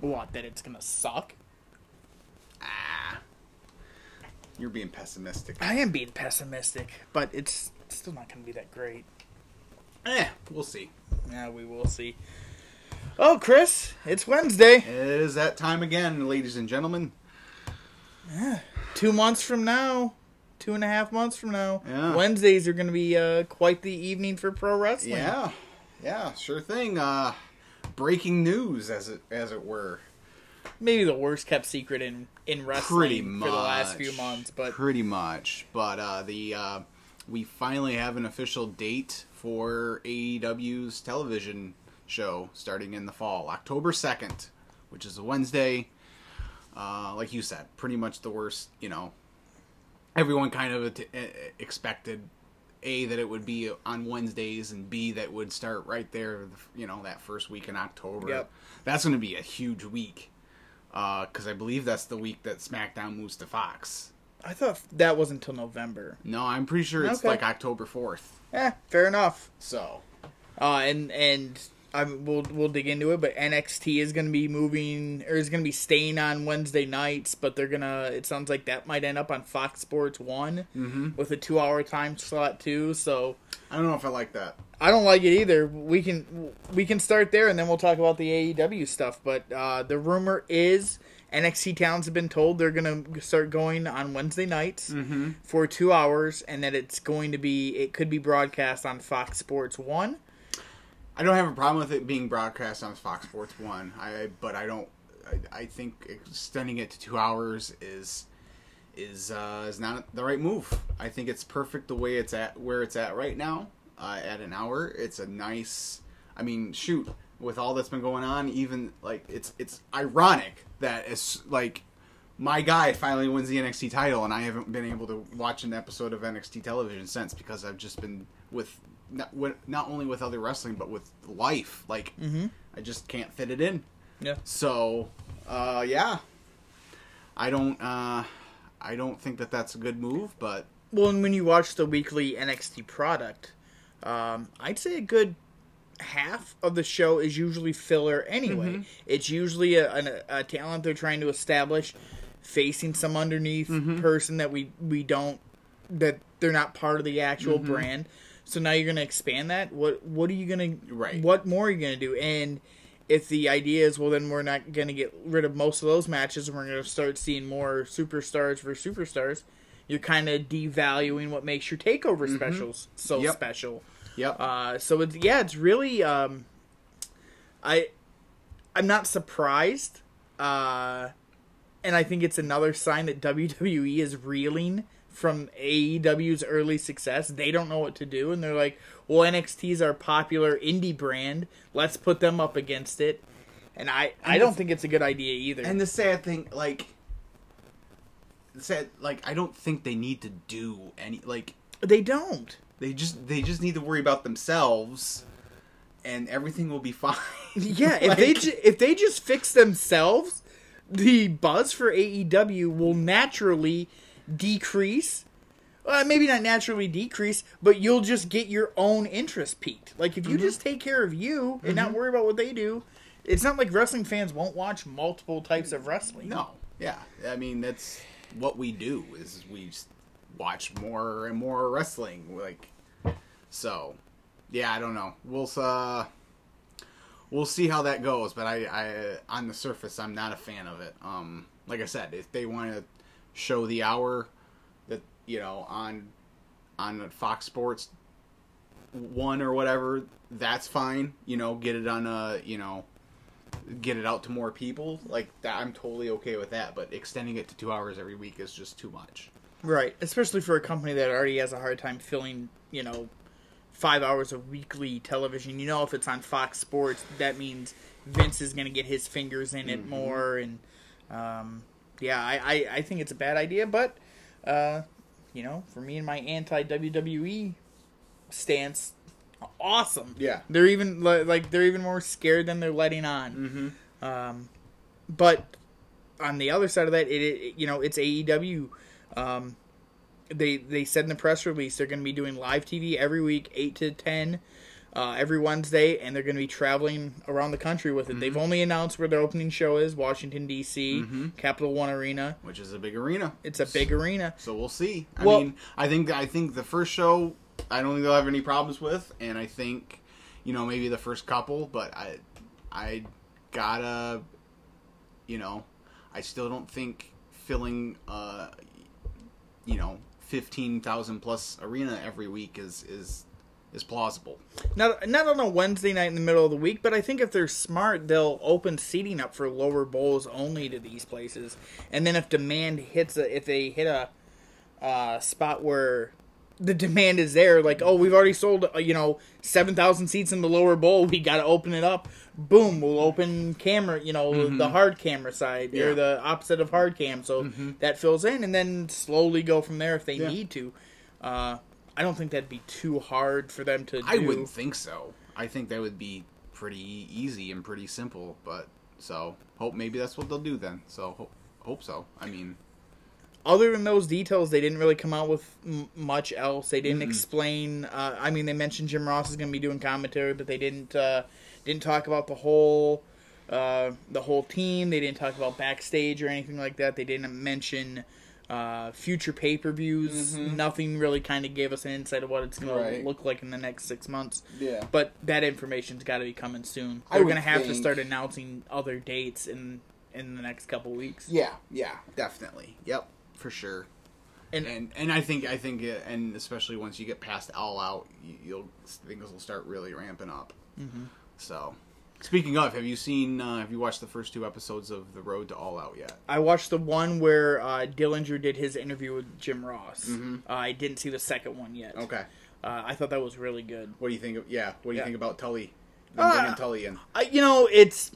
What? That it's gonna suck? Ah, you're being pessimistic. I am being pessimistic, but it's still not gonna be that great. Eh, we'll see. Yeah, we will see. Oh, Chris, it's Wednesday. It is that time again, ladies and gentlemen. Yeah. Two months from now, two and a half months from now, Yeah. Wednesdays are going to be uh, quite the evening for pro wrestling. Yeah, yeah, sure thing. Uh, breaking news, as it as it were. maybe the worst kept secret in in wrestling Pretty much for the last few months, but pretty much. But uh, the uh, we finally have an official date for AEW's television show starting in the fall, October second, which is a Wednesday. Uh, like you said, pretty much the worst. You know, everyone kind of expected a that it would be on Wednesdays and b that would start right there. You know, that first week in October. Yep. That's going to be a huge week because I believe that's the week that SmackDown moves to Fox. I thought that wasn't until November. No, I'm pretty sure it's Okay. like October fourth. Eh, fair enough. So Uh, and and I'm, we'll we'll dig into it, but NXT is going to be moving or is going to be staying on Wednesday nights, but they're gonna. It sounds like that might end up on Fox Sports One Mhm. with a two-hour time slot too. So I don't know if I like that. I don't like it either. We can we can start there, and then we'll talk about the AEW stuff. But uh, the rumor is NXT towns have been told they're gonna start going on Wednesday nights Mm-hmm. for two hours, and that it's going to be it could be broadcast on Fox Sports One. I don't have a problem with it being broadcast on Fox Sports One. I but I don't. I, I think extending it to two hours is is uh, is not the right move. I think it's perfect the way it's at where it's at right now. Uh, at an hour, it's a nice. I mean, shoot, with all that's been going on, even like it's it's ironic that it's like my guy finally wins the NXT title, and I haven't been able to watch an episode of NXT television since because I've just been with not, with, not only with other wrestling but with life. Like Mm-hmm. I just can't fit it in. Yeah. So, uh, yeah, I don't. Uh, I don't think that that's a good move, but Well, and when you watch the weekly NXT product, um, I'd say a good half of the show is usually filler anyway. Mm-hmm. It's usually a, a, a talent they're trying to establish facing some underneath Mm-hmm. person that we, we don't, that they're not part of the actual Mm-hmm. brand. So now you're going to expand that. What what are you going to, Right. what more are you going to do? And if the idea is, well, then we're not going to get rid of most of those matches and we're going to start seeing more superstars versus superstars, you're kind of devaluing what makes your takeover specials so Mm-hmm. Yep. special. yep, Uh, so it's yeah, it's really um, I I'm not surprised, uh, and I think it's another sign that WWE is reeling from AEW's early success. They don't know what to do, and they're like, "Well, NXT's our popular indie brand. Let's put them up against it." And I I don't think it's a good idea either. and the sad thing, like, sad, like I don't think they need to do any like they don't. they just they just need to worry about themselves, and everything will be fine. Yeah, if they Like- ju- if they just fix themselves, the buzz for AEW will naturally decrease. Uh, maybe not naturally decrease, but you'll just get your own interest peaked. Like if you Mm-hmm. just take care of you and not worry about what they do, it's not like wrestling fans won't watch multiple types of wrestling. No, yeah. I mean, that's what we do is we watch more and more wrestling. Like, so, yeah. I don't know. We'll uh, we'll see how that goes. But I, I, on the surface, I'm not a fan of it. Um, like I said, if they want to show the hour that you know on on Fox Sports one or whatever, that's fine. You know, get it on a you know get it out to more people like that i'm totally okay with that but extending it to two hours every week is just too much Right, especially for a company that already has a hard time filling, you know, five hours of weekly television. You know, if it's on Fox Sports, that means Vince is going to get his fingers in it more. And um, yeah, I, I, I think it's a bad idea. But uh, you know, for me and my anti WWE stance, awesome. Yeah. they're even like they're even more scared than they're letting on. mm-hmm. Um, but on the other side of that, it, it you know it's AEW. Um, they they said in the press release they're going to be doing live TV every week, eight to ten. Uh, every Wednesday, and they're going to be traveling around the country with it. They've only announced where their opening show is: Washington D.C., Capital One Arena. which is a big arena. It's a big arena. So we'll see. I Well- mean, I think I think the first show, I don't think they'll have any problems with, and I think, you know, maybe the first couple, but I, I gotta, you know, I still don't think filling, uh, you know, fifteen thousand plus arena every week is is is plausible. Not not on a Wednesday night in the middle of the week, but I think if they're smart, they'll open seating up for lower bowls only to these places. And then if demand hits a, if they hit a uh, spot where the demand is there, like oh we've already sold uh, you know seven thousand seats in the lower bowl, we got to open it up. Boom, we'll open camera, you know the hard camera side Yeah. or the opposite of hard cam, so that fills in, and then slowly go from there if they Yeah. need to. Uh, I don't think that'd be too hard for them to. do. I wouldn't think so. I think that would be pretty easy and pretty simple. But so hope maybe that's what they'll do then. So hope hope so. I mean, other than those details, they didn't really come out with m- much else. They didn't explain. Uh, I mean, they mentioned Jim Ross is going to be doing commentary, but they didn't uh, didn't talk about the whole uh, the whole team. They didn't talk about backstage or anything like that. They didn't mention uh, future pay per views. Nothing really kind of gave us an insight of what it's going Right. to look like in the next six months. yeah. But that information's got to be coming soon. They're going to have to start announcing other dates in in the next couple weeks. Yeah, yeah, definitely. Yep, for sure. And- And and I think I think uh, and especially once you get past all out, you, you'll things will start really ramping up. Mm-hmm. So, speaking of, have you seen? Uh, have you watched the first two episodes of The Road to All Out yet? I watched the one where uh, Dillinger did his interview with Jim Ross. Mm-hmm. Uh, I didn't see the second one yet. Okay. Uh, I thought that was really good. What do you think? Of, yeah. What do you Yeah. think about Tully? Them Uh, bringing Tully in. I, you know, it's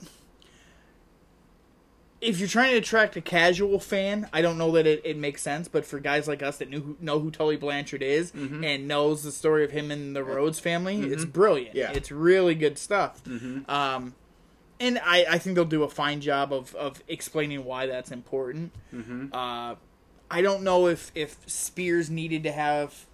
if you're trying to attract a casual fan, I don't know that it, it makes sense. But for guys like us that knew who, know who Tully Blanchard is Mm-hmm. and knows the story of him and the Rhodes family, it's brilliant. Yeah. It's really good stuff. Mm-hmm. Um, and I, I think they'll do a fine job of, of explaining why that's important. Mm-hmm. Uh, I don't know if, if Spears needed to have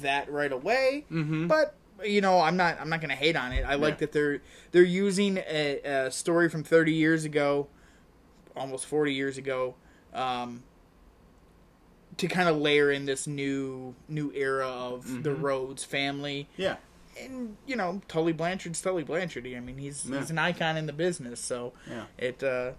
that right away, Mm-hmm. but you know I'm not I'm not going to hate on it. I like that they're they're using a, a story from 30 years ago, almost 40 years ago, um, to kind of layer in this new new era of the Rhodes family. Yeah. And you know Tully Blanchard's Tully Blanchard. I mean he's Yeah. he's an icon in the business, so Yeah. it uh,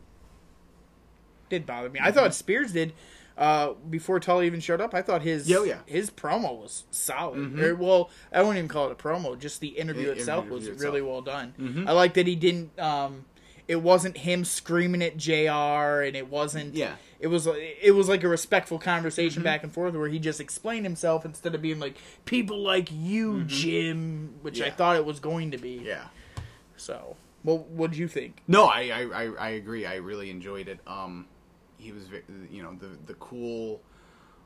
did bother me. I thought Spears did uh, before Tully even showed up. I thought his Yeah, oh, yeah. his promo was solid. Mhm. Or, well, I wouldn't even call it a promo. Just the interview The itself interview was itself. really well done. Mhm. I like that he didn't. Um, it wasn't him screaming at Jr. and it wasn't. Yeah. It was it was like a respectful conversation Mm-hmm. back and forth where he just explained himself instead of being like people like you, Jim, which I Mm-hmm. Thought it was going to be. Yeah. So, well, what did you think? No, I, I, I, I agree. I really enjoyed it. Um, he was, you know, the the cool,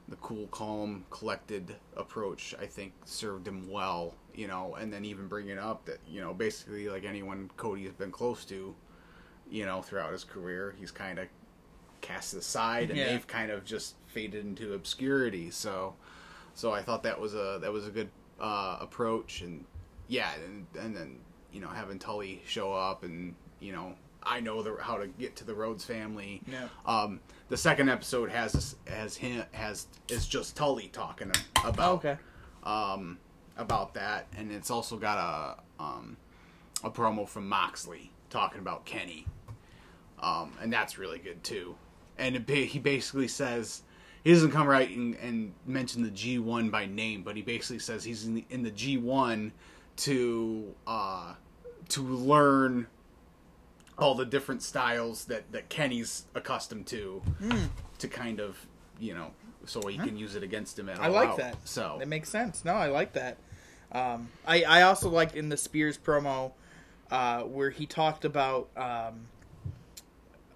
the cool, calm, collected approach. I think served him well. You know, and then even bringing up that you know, basically like anyone Cody has been close to, you know, throughout his career, he's kind of cast aside, and Yeah. they've kind of just faded into obscurity. So, so I thought that was a that was a good uh, approach, and yeah, and, and then you know having Tully show up, and you know I know the, how to get to the Rhodes family. Yeah. Um, the second episode has has him has is just Tully talking about okay. um, about that, and it's also got a um, a promo from Moxley talking about Kenny, um, and that's really good too. And it, ba- he basically says he doesn't come right and, and mention the G one by name, but he basically says he's in the, in the G one to uh, to learn all the different styles that that Kenny's accustomed to, to kind of you know so he can use it against him at I like out. that. So That makes sense. No, I like that. Um, I I also liked in the Spears promo uh, where he talked about um,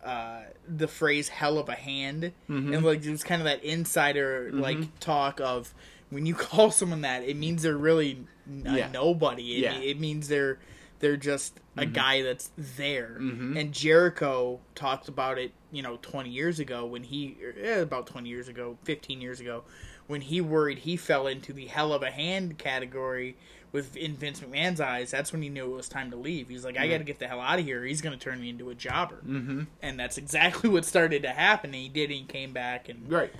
uh, the phrase "hell of a hand," Mm-hmm. and like it was kind of that insider like talk of when you call someone that, it means they're really n- Yeah. nobody. It, Yeah. Mm-hmm. it means they're they're just a guy that's there. Mhm. And Jericho talked about it, you know, 20 years ago when he, eh, about 20 years ago, 15 years ago, when he worried he fell into the hell of a hand category with in Vince McMahon's eyes, that's when he knew it was time to leave. He's like, I got to get the hell out of here. He's going to turn me into a jobber, mm-hmm. and that's exactly what started to happen. And he did. And he came back, and Right.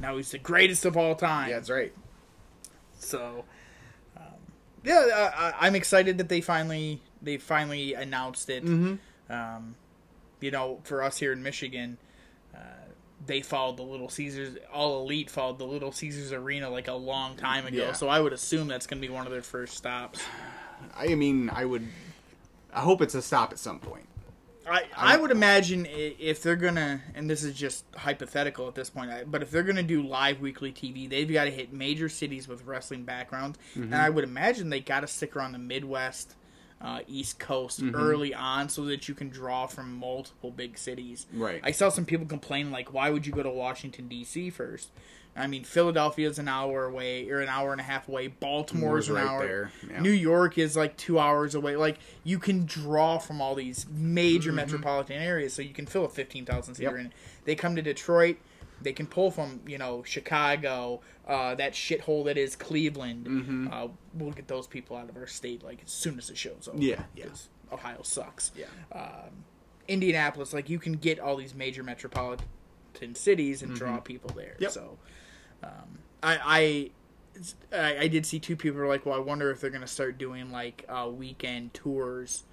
now he's the greatest of all time. Yeah, that's right. So, um, yeah, I, I- I'm excited that they finally they finally announced it. Mm-hmm. Um, you know, for us here in Michigan, they followed the Little Caesars. All Elite followed the Little Caesars Arena like a long time ago. Yeah. So I would assume that's going to be one of their first stops. I mean, I would. I hope it's a stop at some point. I, I would imagine if they're gonna, and this is just hypothetical at this point, but if they're gonna do live weekly TV, they've got to hit major cities with wrestling backgrounds, and mm-hmm. I would imagine they got to stick around the Midwest, uh, East Coast early on, so that you can draw from multiple big cities. Right. I saw some people complain like, why would you go to Washington D.C. first? I mean, Philadelphia is an hour away or an hour and a half away. Baltimore's an right hour. there, yeah. New York is like two hours away. Like you can draw from all these major metropolitan areas, so you can fill a fifteen thousand seater Mm-hmm. Yep. They come to Detroit, they can pull from you know Chicago, uh, that shithole that is Cleveland. Mm-hmm. Uh, we'll get those people out of our state like as soon as the show's over. Yeah, yeah. Ohio sucks. Yeah. Indianapolis, like you can get all these major metropolitan cities and draw people there. Mm-hmm. Yep. So, um, I, I, I, I did see two people were like, well, I wonder if they're going to start doing like uh, weekend tours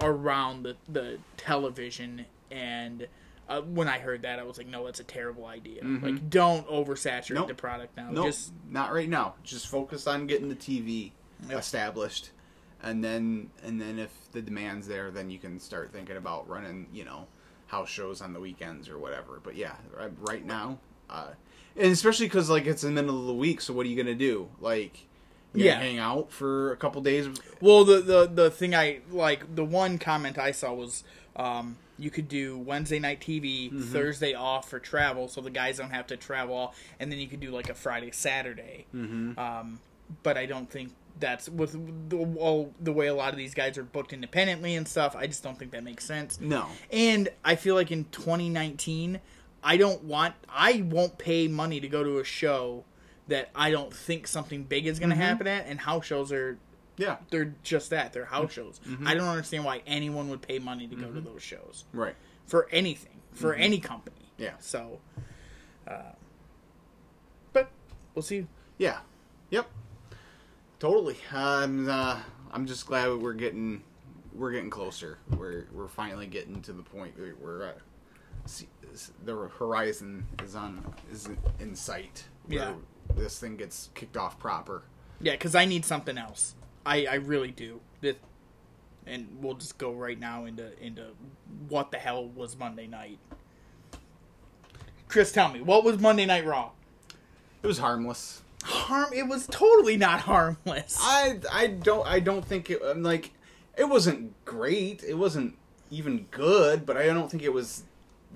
around the the television. And uh, when I heard that, I was like, no, that's a terrible idea. Like, don't oversaturate Mm-hmm. Nope. the product now. No, Just not right now. Just focus on getting the TV Yep. established, and then and then if the demand's there, then you can start thinking about running, you know, house shows on the weekends or whatever. But yeah, right, right now, uh, and especially because like it's in the middle of the week, so what are you gonna do? Like, Yeah. hang out for a couple days? Well, the the the thing I like the one comment I saw was um, you could do Wednesday night TV, Mm-hmm. Thursday off for travel, so the guys don't have to travel, and then you could do like a Friday Saturday. Mm-hmm. Um, but I don't think that's with the all the way a lot of these guys are booked independently and stuff. I just don't think that makes sense. No. And I feel like in 2019, I don't want, I won't pay money to go to a show that I don't think something big is going to happen at. And house shows are, Yeah. they're just that. They're house shows. I don't understand why anyone would pay money to go to those shows Right. for anything, for any company. Yeah. So, uh, but we'll see. Yeah. Yep. Totally. I'm. Uh, I'm just glad we're getting we're getting closer. We're we're finally getting to the point where we're uh, see, the horizon is on is in sight. where Yeah. This thing gets kicked off proper. Yeah, because I need something else. I, I really do. That, and we'll just go right now into into what the hell was Monday night. Chris, tell me what was Monday Night Raw? It was harmless. Harm? It was totally not harmless. I I don't I don't think it I'm like it wasn't great. It wasn't even good, but I don't think it was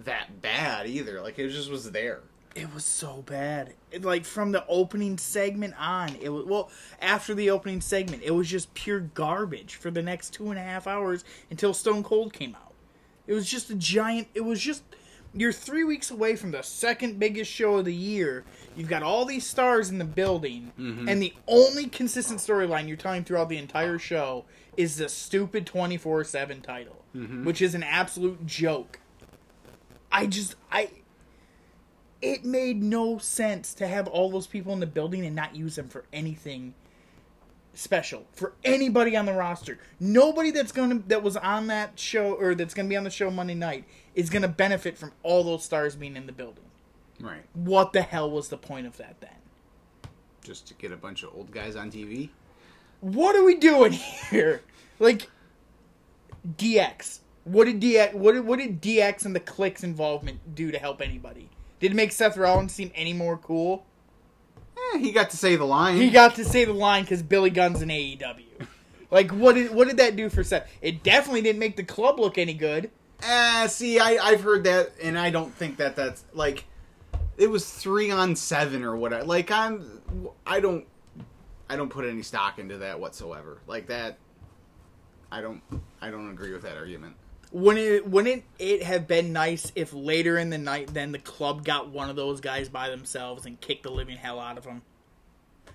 that bad either. Like it just was there. It was so bad. It, like from the opening segment on, it was well after the opening segment, it was just pure garbage for the next two and a half hours until Stone Cold came out. It was just a giant. It was just you're three weeks away from the second biggest show of the year. You've got all these stars in the building, mm-hmm. and the only consistent storyline you're telling throughout the entire show is the stupid twenty four seven title, mm-hmm. which is an absolute joke. I just I it made no sense to have all those people in the building and not use them for anything special for anybody on the roster. Nobody that's going to that was on that show or that's going to be on the show Monday night is going to benefit from all those stars being in the building. Right. What the hell was the point of that then? Just to get a bunch of old guys on TV. What are we doing here? Like DX. What did DX what did, what did DX and the Kliq's involvement do to help anybody? Did it make Seth Rollins seem any more cool? Eh, he got to say the line. He got to say the line because Billy Gunn's in AEW. Like, what did what did that do for Seth? It definitely didn't make the club look any good. Uh, see, I, I've heard that, and I don't think that that's like it was three on seven or whatever. Like I'm, I don't, I don't put any stock into that whatsoever. Like that, I don't, I don't agree with that argument. Wouldn't it wouldn't it have been nice if later in the night then the club got one of those guys by themselves and kicked the living hell out of them,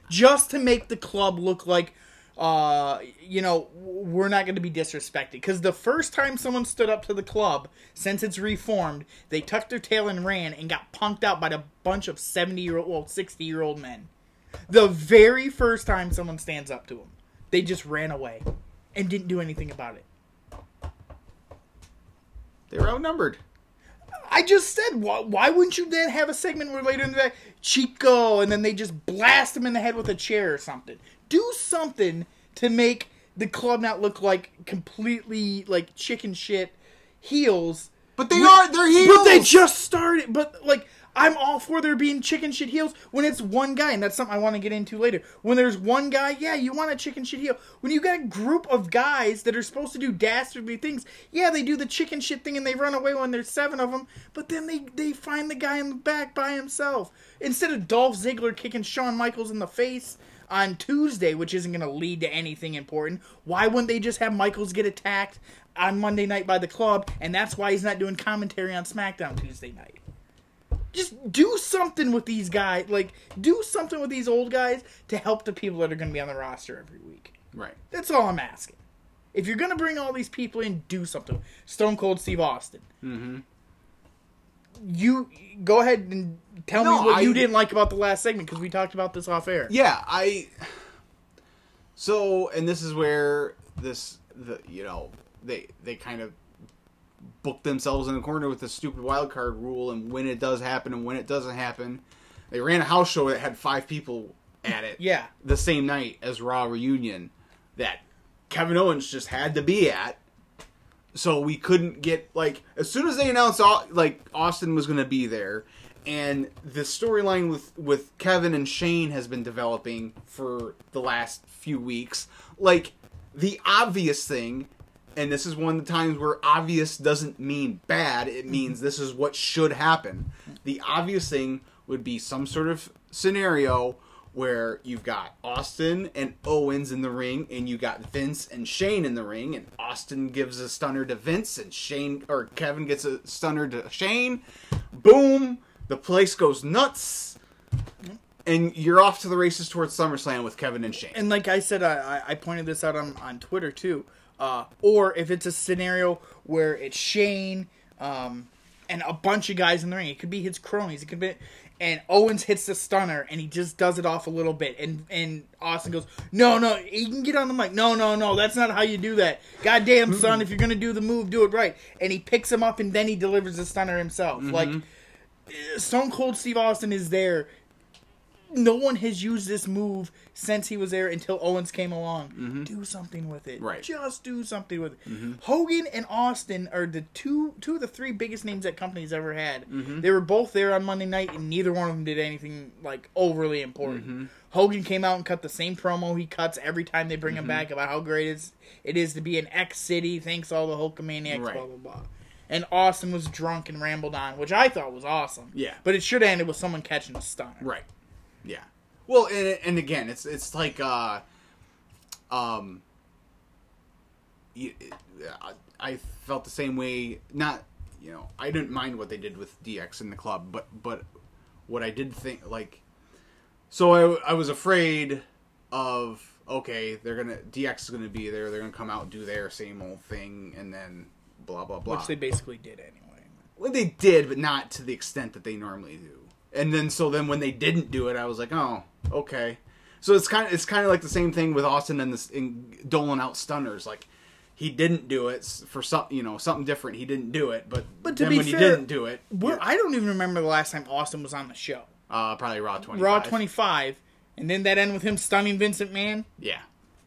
just to make the club look like, uh, you know, we're not going to be disrespected. Because the first time someone stood up to the club since it's reformed, they tucked their tail and ran and got punked out by a bunch of 70 year old, well, 60 year old men. The very first time someone stands up to them, they just ran away and didn't do anything about it. They were outnumbered. I just said, why, why wouldn't you then have a segment where later in the day, Chico, and then they just blast him in the head with a chair or something? Do something to make the club not look like completely like chicken shit heels. But they are they're heels. But they just started. But like, I'm all for there being chicken shit heels when it's one guy, and that's something I want to get into later. When there's one guy, yeah, you want a chicken shit heel. When you got a group of guys that are supposed to do dastardly things, yeah, they do the chicken shit thing and they run away when there's seven of them, but then they, they find the guy in the back by himself. Instead of Dolph Ziggler kicking Shawn Michaels in the face on Tuesday, which isn't going to lead to anything important, why wouldn't they just have Michaels get attacked on Monday night by the club, and that's why he's not doing commentary on SmackDown Tuesday night? Just do something with these guys. Like, do something with these old guys to help the people that are going to be on the roster every week. Right. That's all I'm asking. If you're going to bring all these people in, do something. Stone Cold Steve Austin. Mm-hmm. You go ahead and tell No, me what I- you didn't like about the last segment because we talked about this off air. Yeah, I. So, and this is where this, the you know, they they kind of book themselves in the corner with the stupid wild card rule, and when it does happen and when it doesn't happen. They ran a house show that had five people at it. Yeah. the same night as Raw reunion that Kevin Owens just had to be at. So we couldn't get like as soon as they announced all, like Austin was going to be there, and the storyline with with Kevin and Shane has been developing for the last few weeks. Like the obvious thing, and this is one of the times where obvious doesn't mean bad. It means mm-hmm. this is what should happen. The obvious thing would be some sort of scenario where you've got Austin and Owens in the ring, and you got Vince and Shane in the ring, and Austin gives a stunner to Vince, and Shane or Kevin gets a stunner to Shane. Boom! The place goes nuts, and you're off to the races towards SummerSlam with Kevin and Shane. And like I said, I, I I pointed this out on, on Twitter too. Uh, or if it's a scenario where it's Shane um, and a bunch of guys in the ring, it could be his cronies. It could be, and Owens hits the stunner and he just does it off a little bit, and and Austin goes, no, no, he can get on the mic. No, no, no, that's not how you do that. Goddamn son, if you're gonna do the move, do it right. And he picks him up and then he delivers the stunner himself. Like uh, Stone Cold Steve Austin is there no one has used this move since he was there until Owens came along. Mm-hmm. Do something with it. Right. Just do something with it. Mm-hmm. Hogan and Austin are the two two of the three biggest names that company's ever had. Mm-hmm. They were both there on Monday night and neither one of them did anything like overly important. Hogan came out and cut the same promo he cuts every time they bring him back about how great it's, it is to be in X City, thanks all the Hulkamaniacs, Right. blah blah blah. And Austin was drunk and rambled on, which I thought was awesome. Yeah. But it should have ended with someone catching a stunner. Right. Yeah. Well, and and again, it's it's like uh, um, you, I, I felt the same way. Not you know, I didn't mind what they did with DX in the club, but but what I did think like, so I I was afraid of okay, they're gonna DX is gonna be there, they're gonna come out and do their same old thing, and then blah blah blah. Which they basically did anyway. Well, they did, but not to the extent that they normally do. And then, so then when they didn't do it, I was like, oh, okay. So it's kind of it's kind of like the same thing with Austin and this in doling out stunners. Like he didn't do it for some, you know, something different. He didn't do it, but But to then be when fair, he didn't do it, yeah, I don't even remember the last time Austin was on the show. uh, probably Raw twenty. Raw 25. And then that end with him stunning Vincent Man. Yeah,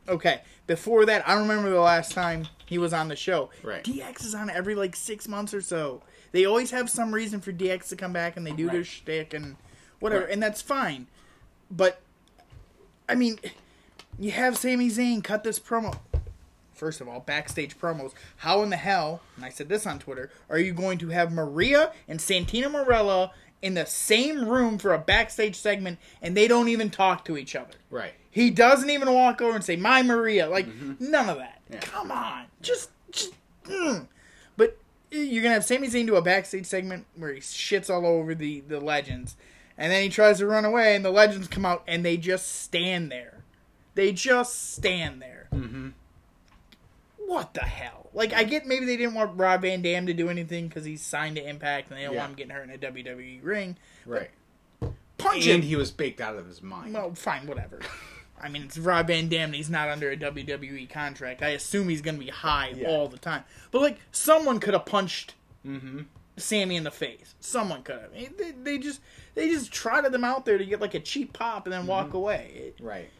Okay. Before that, I remember the last time he was on the show. Right. DX is on every like six months or so. They always have some reason for DX to come back and they do their Right. shtick and whatever, Right. and that's fine. But, I mean, you have Sami Zayn cut this promo. First of all, backstage promos. How in the hell, and I said this on Twitter, are you going to have Maria and Santino Marella in the same room for a backstage segment and they don't even talk to each other? right. He doesn't even walk over and say, "My Maria." Like none of that. Yeah. Come on, just, just. mm. You're gonna have Sami Zayn do a backstage segment where he shits all over the the legends, and then he tries to run away, and the legends come out and they just stand there. They just stand there. Mm-hmm. What the hell? Like, I get maybe they didn't want Rob Van Dam to do anything because he's signed to Impact and they don't Yeah. want him getting hurt in a WWE ring. Right. Punch And him. he was baked out of his mind. Well, fine, whatever. I mean, it's Rob Van Dam. and He's not under a WWE contract. I assume he's going to be high Yeah. all the time. But like, someone could have punched mm-hmm. Sami in the face. Someone could have. They, they just they just trotted them out there to get like a cheap pop and then Mm-hmm. walk away. It- Right.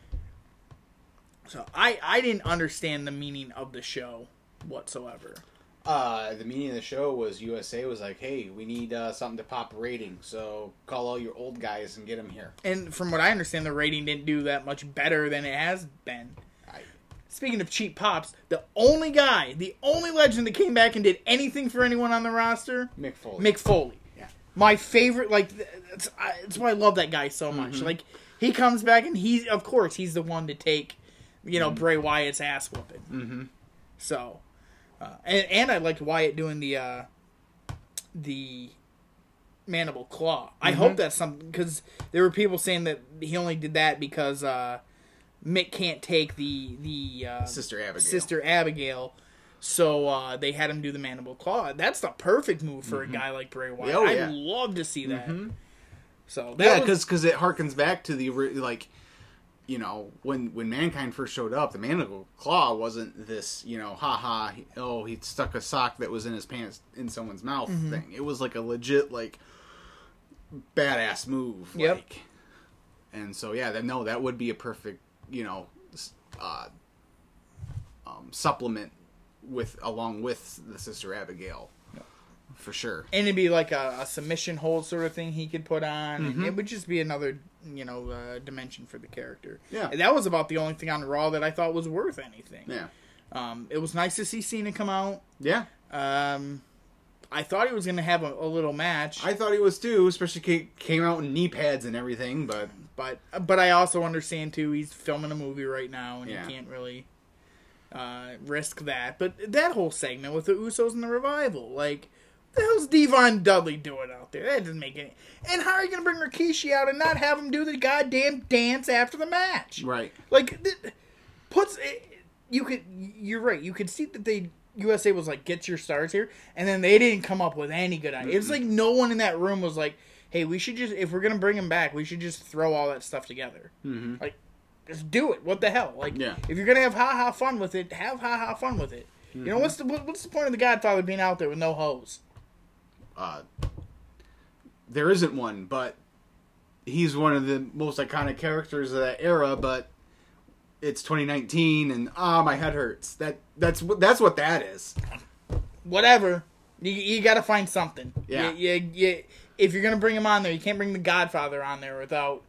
so I I didn't understand the meaning of the show whatsoever. Uh, the meaning of the show was USA was like, hey, we need uh, something to pop a rating, so call all your old guys and get them here. And from what I understand, the rating didn't do that much better than it has been. I, Speaking of cheap pops, the only guy, the only legend that came back and did anything for anyone on the roster, Mick Foley. Mick Foley. Yeah. My favorite, like, that's, why I love that guy so much. Mm-hmm. Like, he comes back and he's, of course, he's the one to take, you know, Bray Wyatt's ass whooping. Mm-hmm. So, uh, and, and I liked Wyatt doing the, uh, the mandible claw. I Mm-hmm. hope that's something, because there were people saying that he only did that because, uh, Mick can't take the, the, uh, Sister Abigail. Sister Abigail. So uh, they had him do the mandible claw. That's the perfect move for a guy like Bray Wyatt. Oh, yeah. I'd love to see that. Mhm. So that Yeah, was- because it harkens back to the like, you know, when when mankind first showed up, the mandible claw wasn't this, you know, haha, oh, he stuck a sock that was in his pants in someone's mouth Mm-hmm. thing. It was like a legit like badass move. Yep. Like, and so yeah, that no, that would be a perfect, you know, uh, um, supplement with along with the sister Abigail, for sure. and it'd be like a, a submission hold sort of thing he could put on. Mhm. It would just be another, you know, uh, dimension for the character. Yeah. And that was about the only thing on Raw that I thought was worth anything. Yeah, Um, it was nice to see Cena come out. yeah. Um, I thought he was going to have a, a little match. I thought he was too, especially ca- came out in knee pads and everything. But but but I also understand too he's filming a movie right now and Yeah. he can't really uh, risk that. But that whole segment with the Usos and the revival, like, the hell's D-Von Dudley doing out there? That doesn't make any. And how are you gonna bring Rikishi out and not have him do the goddamn dance after the match? right, Like, th- puts it, you could. You're right. You could see that they. USA was like, "Get your stars here," and then they didn't come up with any good ideas. It's like no one in that room was like, "Hey, we should just if we're gonna bring him back, we should just throw all that stuff together." mm-hmm. Like, just do it. What the hell? Like, Yeah. if you're gonna have ha ha fun with it, have ha ha fun with it. You know what's the what- what's the point of the Godfather being out there with no hose? Uh, there isn't one, but he's one of the most iconic characters of that era. But it's 2019, and ah, my head hurts. That that's what that's what that is. Whatever. You, you got to find something. Yeah. You, you, you, if you're gonna bring him on there, you can't bring the Godfather on there without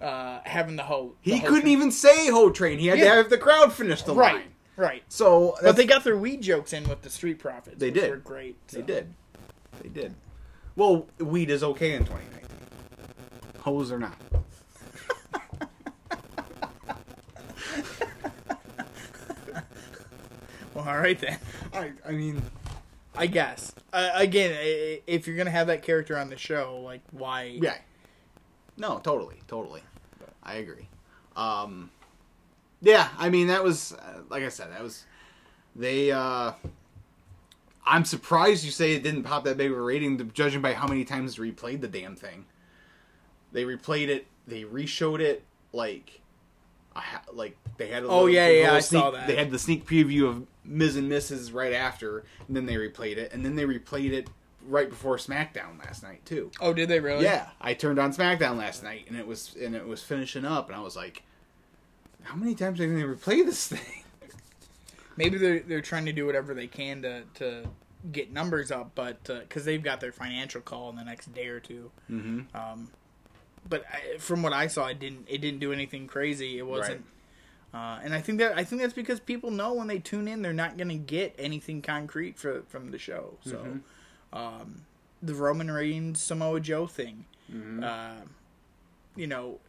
uh, having the hose. He couldn't even say "Ho Train." He had Yeah. to have the crowd finish the Right. line. Right. So But they got their weed jokes in with the Street Profits. They did. Were great. They did. They did. Well, weed is okay in 2019. Hose or not. Well, all right then. I I mean, I guess. Uh, again, i- if you're gonna have that character on the show, like why? yeah. No, totally, totally. I agree. Um, yeah, I mean that was uh, like I said, that was they. uh I'm surprised you say it didn't pop that big of a rating, judging by how many times they replayed the damn thing. They replayed it. They reshowed it like, I ha- like they had. A Oh, yeah, the yeah, little I sneak, saw that. They had the sneak preview of Miz and Mrs. right after, and then they replayed it, and then they replayed it right before SmackDown last night too. Oh, did they really? Yeah, I turned on SmackDown last night, and it was and it was finishing up, and I was like, "How many times are they going to replay this thing?" Maybe they're they're trying to do whatever they can to to get numbers up, but because they've got their financial call in the next day or two. Mm-hmm. Um, but I, from what I saw, it didn't it didn't do anything crazy. It wasn't. Uh, and I think that I think that's because people know when they tune in, they're not going to get anything concrete for, from the show. So, Mhm. um, the Roman Reigns Samoa Joe thing, Mm-hmm. uh, you know,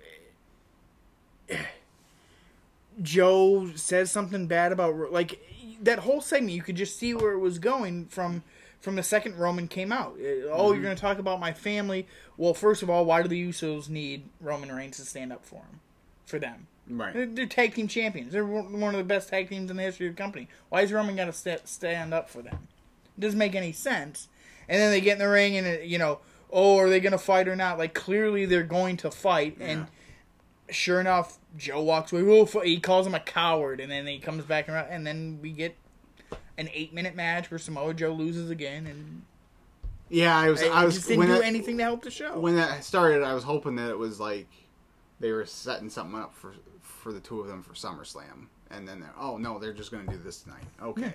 Joe says something bad about like that whole segment. You could just see where it was going from from the second Roman came out. Uh, Oh, you're going to talk about my family. Well, first of all, why do the Usos need Roman Reigns to stand up for him, for them? Right. They're, they're tag team champions. They're one of the best tag teams in the history of the company. Why is Roman got to st- stand up for them? It doesn't make any sense. And then they get in the ring and it, you know, oh, are they going to fight or not? Like clearly they're going to fight. And sure enough, Joe walks away. He calls him a coward, and then he comes back around, and then we get an eight minute match where Samoa Joe loses again, and Yeah, I was. I, I was just didn't when do that, anything to help the show. when that started. I was hoping that it was like they were setting something up for for the two of them for SummerSlam, and then they're oh no, they're just going to do this tonight. Okay,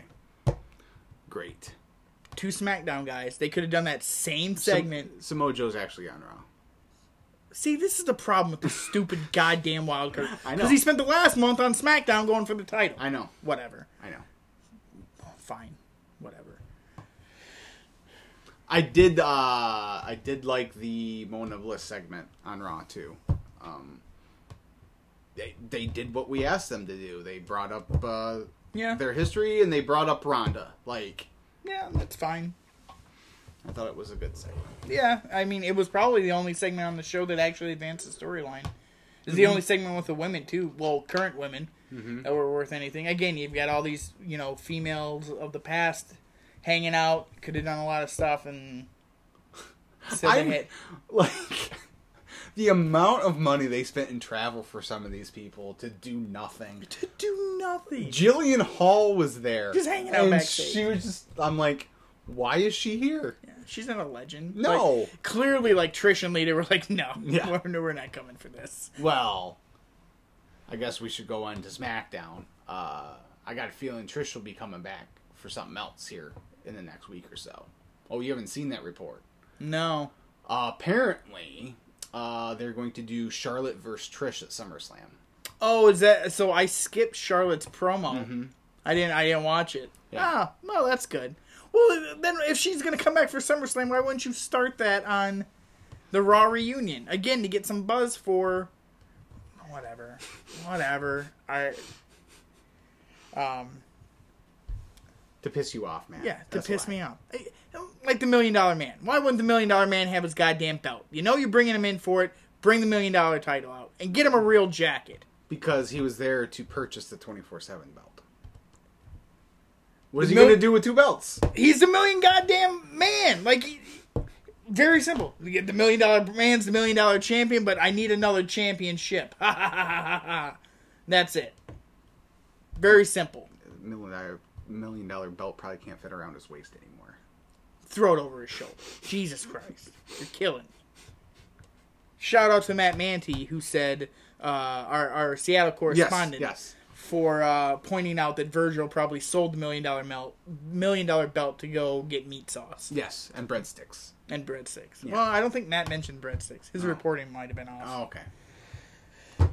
great. Two SmackDown guys, they could have done that same segment. Sam- Samoa Joe's actually on Raw. See, this is the problem with the stupid goddamn wild card. I know. Because he spent the last month on SmackDown going for the title. I know. Whatever. I know. Fine. Whatever. I did. uh I did like the Mona Bliss segment on Raw too. Um, they they did what we asked them to do. They brought up uh, Yeah. their history and they brought up Ronda. Like Yeah, that's fine. I thought it was a good segment. Yeah, I mean, it was probably the only segment on the show that actually advanced the storyline. It's Mm-hmm. the only segment with the women too. Well, current women that were worth anything. Again, you've got all these, you know, females of the past hanging out. Could have done a lot of stuff, and so they I'm- had, like the amount of money they spent in travel for some of these people to do nothing. to do nothing. Jillian Hall was there, Just hanging out and backstage. she was just. I'm like, why is she here? She's not a legend. No. Like, clearly, like Trish and Lita were like, no, Yeah. we're, no, we're not coming for this. Well, I guess we should go on to SmackDown. Uh, I got a feeling Trish will be coming back for something else here in the next week or so. Oh, you haven't seen that report? No. Uh, apparently, uh, they're going to do Charlotte versus Trish at SummerSlam. Oh, is that so? I skipped Charlotte's promo. I didn't. I didn't watch it. Mm-hmm. Yeah. Ah, no, that's good. Well, then if she's gonna come back for SummerSlam, why wouldn't you start that on the Raw reunion again to get some buzz for whatever, whatever. I um To piss you off, man. yeah to piss me off. Like the Million Dollar Man. Why wouldn't the Million Dollar Man have his goddamn belt? You know you're bringing him in for it. Bring the Million Dollar title out and get him a real jacket. Because he was there to purchase the 24 7 belt. What is he mil- going to do with two belts? He's the million goddamn man. Like, he- very simple. You get the million dollar man's the million dollar champion, but I need another championship. Ha ha ha ha ha ha. That's it. Very simple. Million dollar, million dollar belt probably can't fit around his waist anymore. Throw it over his shoulder. Jesus Christ, you're killing me. Shout out to Matt Manty who said, uh, our our Seattle correspondent, Yes, yes. For uh, pointing out that Virgil probably sold the million dollar melt million dollar belt to go get meat sauce. Yes, and breadsticks. And breadsticks. Yeah. Well, I don't think Matt mentioned breadsticks. His Oh. reporting might have been off. Oh, okay.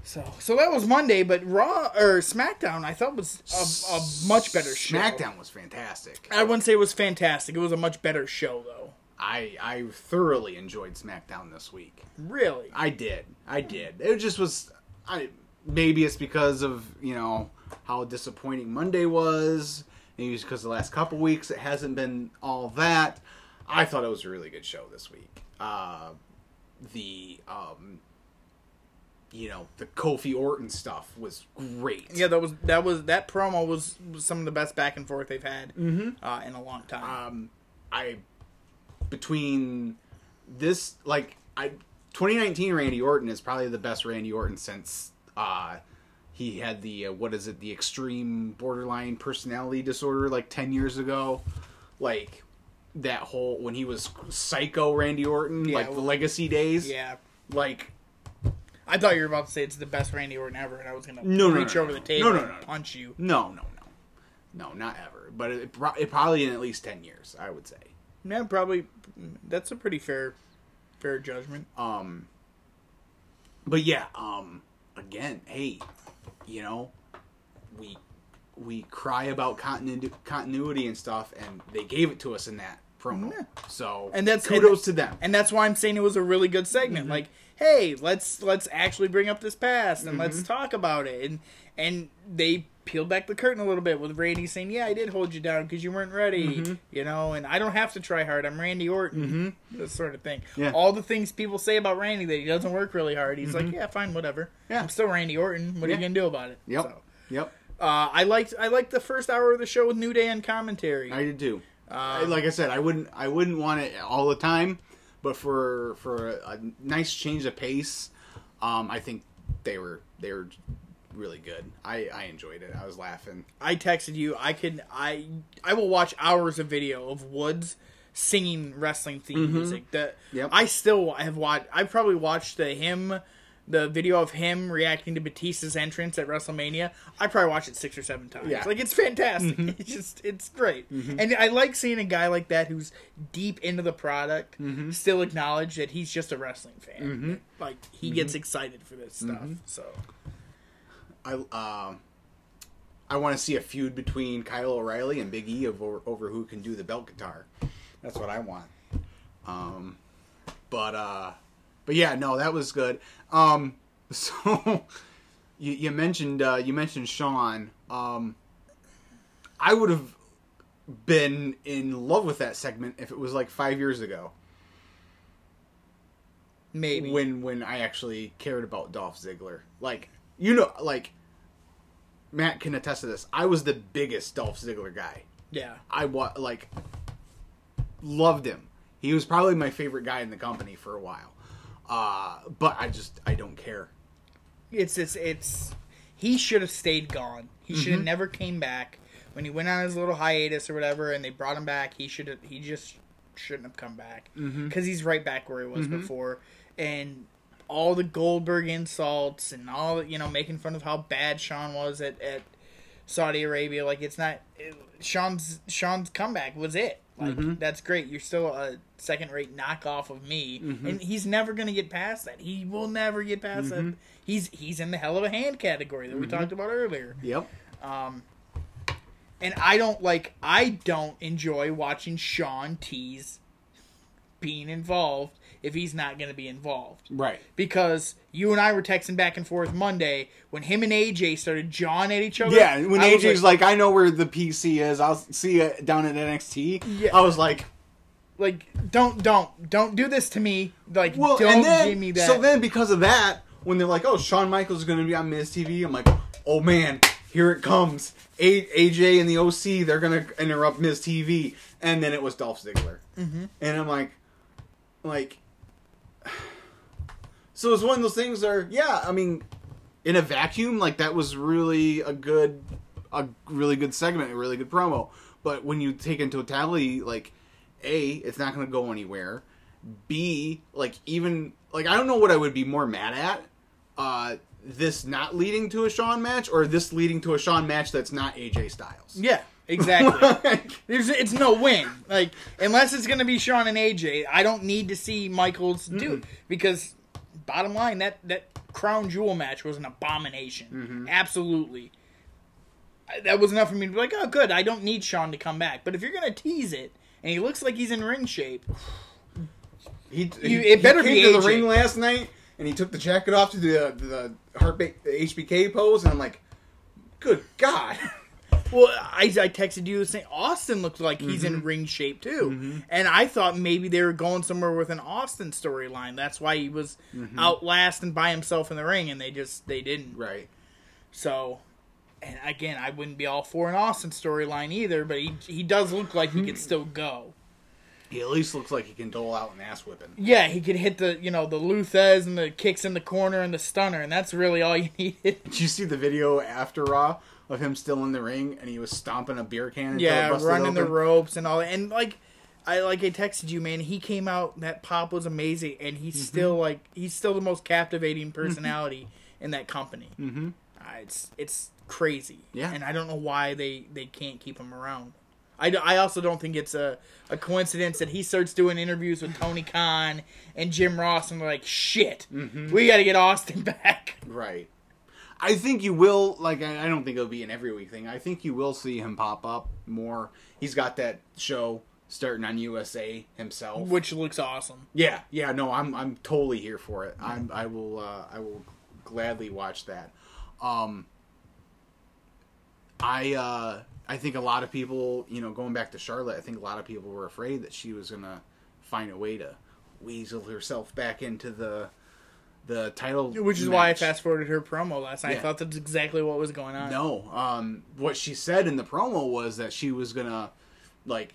So, so that was Monday, but Raw or SmackDown, I thought was a, a much better show. SmackDown was fantastic. I wouldn't say it was fantastic. It was a much better show, though. I I thoroughly enjoyed SmackDown this week. Really? I did. I did. It just was. I maybe it's because of you know how disappointing Monday was. Maybe it's because the last couple weeks it hasn't been all that. I thought it was a really good show this week. Uh, the um, you know the Kofi Orton stuff was great. Yeah, that was that was that promo was, was some of the best back and forth they've had uh, in a long time. um, I between this like I 2019 Randy Orton is probably the best Randy Orton since uh he had the uh, what is it the extreme borderline personality disorder like 10 years ago like that whole when he was psycho Randy Orton Yeah, like the well- legacy days yeah, like I thought you were about to say it's the best Randy Orton ever, and I was gonna No, no, reach no, over no. the table No, no, no, and punch you. no no no no not ever but it, pro- it probably in at least 10 years I would say Yeah, probably. That's a pretty fair, fair judgment. Um, but yeah, um, again, hey, you know, we we cry about continu- continuity and stuff, and they gave it to us in that promo. So And that's- kudos and- to them. and that's why I'm saying it was a really good segment. Mm-hmm. Like, hey, let's let's actually bring up this past and let's talk about it. And and they peeled back the curtain a little bit with Randy saying, "Yeah, I did hold you down because you weren't ready," you know. And I don't have to try hard. I'm Randy Orton, this sort of thing. Yeah. All the things people say about Randy that he doesn't work really hard. He's like, "Yeah, fine, whatever. Yeah. I'm still Randy Orton. What are you gonna do about it?" Yep. So, Yep. uh, I liked I liked the first hour of the show with New Day and commentary. I did too. Um, like I said, I wouldn't I wouldn't want it all the time, but for for a, a nice change of pace, um, I think they were they were really good. I I enjoyed it. I was laughing. I texted you. I could. I I will watch hours of video of Woods singing wrestling theme music. That Yep. I still have watched. I probably watched the him, the video of him reacting to Batista's entrance at WrestleMania. I probably watched it six or seven times. Yeah. Like it's fantastic. It's just it's great, and I like seeing a guy like that who's deep into the product still acknowledge that he's just a wrestling fan. Like he gets excited for this stuff. So I um. I want to see a feud between Kyle O'Reilly and Big E over, over who can do the belt guitar. That's what I want. Um, but uh, but yeah, no, that was good. Um, so you, you mentioned uh, you mentioned Shawn. Um, I would have been in love with that segment if it was like five years ago maybe when when I actually cared about Dolph Ziggler. Like you know, like Matt can attest to this. I was the biggest Dolph Ziggler guy. yeah. I wa- like loved him. He was probably my favorite guy in the company for a while. Uh, but I just I don't care. It's it's it's he should have stayed gone. He should have Mm-hmm. never came back when he went on his little hiatus or whatever, and they brought him back. He should have he just shouldn't have come back because Mm-hmm. he's right back where he was before, and all the Goldberg insults and all you know making fun of how bad Shawn was at at Saudi Arabia. Like it's not it, Shawn's Shawn's comeback was it. Like Mm-hmm. that's great. You're still a second rate knockoff of me, and he's never gonna get past that. He will never get past Mm-hmm. that. He's he's in the hell of a hand category that we talked about earlier. Yep. Um, And I don't like I don't enjoy watching Shawn tease being involved if he's not gonna be involved Right. because you and I were texting back and forth Monday when him and AJ started jawing at each other. Yeah, when I AJ's like, "I know where the PC is. I'll see you down at NXT." Yeah. I was like, like, don't, don't, don't do this to me. Like, "Well," don't then give me that. so then because of that, when they're like, "Oh, Shawn Michaels is going to be on Miz TV," I'm like, "Oh man, here it comes." A- AJ and the OC, they're going to interrupt Miz TV, and then it was Dolph Ziggler, mm-hmm. and I'm like, like. So it's one of those things where, yeah, I mean, in a vacuum, like that was really a good, a really good segment, a really good promo. But when you take in totality, like, a, it's not going to go anywhere. B, like even like I don't know what I would be more mad at. Uh, this not leading to a Shawn match, or this leading to a Shawn match that's not AJ Styles. yeah, exactly. There's, it's no win. Like, unless it's gonna be Shawn and AJ, I don't need to see Michaels do it because, bottom line, that that crown jewel match was an abomination. Mm-hmm. Absolutely. I- That was enough for me to be like, oh, good. I don't need Shawn to come back. But if you're gonna tease it, and he looks like he's in ring shape, He, You- he- it better he be came to the AJ. ring last night, and he took the jacket off to the the heartbeat the HBK pose, and I'm like, good God. Well, I, I texted you saying Austin looked like he's Mm-hmm. in ring shape too, mm-hmm. and I thought maybe they were going somewhere with an Austin storyline. That's why he was mm-hmm. out last and by himself in the ring, and they just they didn't. right. So, and again, I wouldn't be all for an Austin storyline either, but he he does look like he could hmm. still go. He at least looks like he can dole out an ass whipping. Yeah, he could hit the you know the Lou Thesz and the kicks in the corner and the stunner, and that's really all you needed. Did you see the video after Raw of him still in the ring and he was stomping a beer can? Yeah, running the ropes and all. And like I like I texted you, man, he came out that pop was amazing and he's Mm-hmm. still like he's still the most captivating personality in that company. Mm-hmm. Uh, it's it's crazy. Yeah. And I don't know why they they can't keep him around. I, I also don't think it's a, a coincidence that he starts doing interviews with Tony Khan and Jim Ross and they're like, shit, Mm-hmm. we got to get Austin back. Right. I think you will like. I don't think it'll be an every week thing. I think you will see him pop up more. He's got that show starting on USA himself. which looks awesome. Yeah, yeah, no, I'm I'm totally here for it. I'm I will uh, I will gladly watch that. Um, I uh, I think a lot of people, you know, going back to Charlotte, I think a lot of people were afraid that she was gonna find a way to weasel herself back into the the title, Which is why I fast forwarded her promo last night. I thought that's exactly what was going on. No, um, what she said in the promo was that she was gonna, like,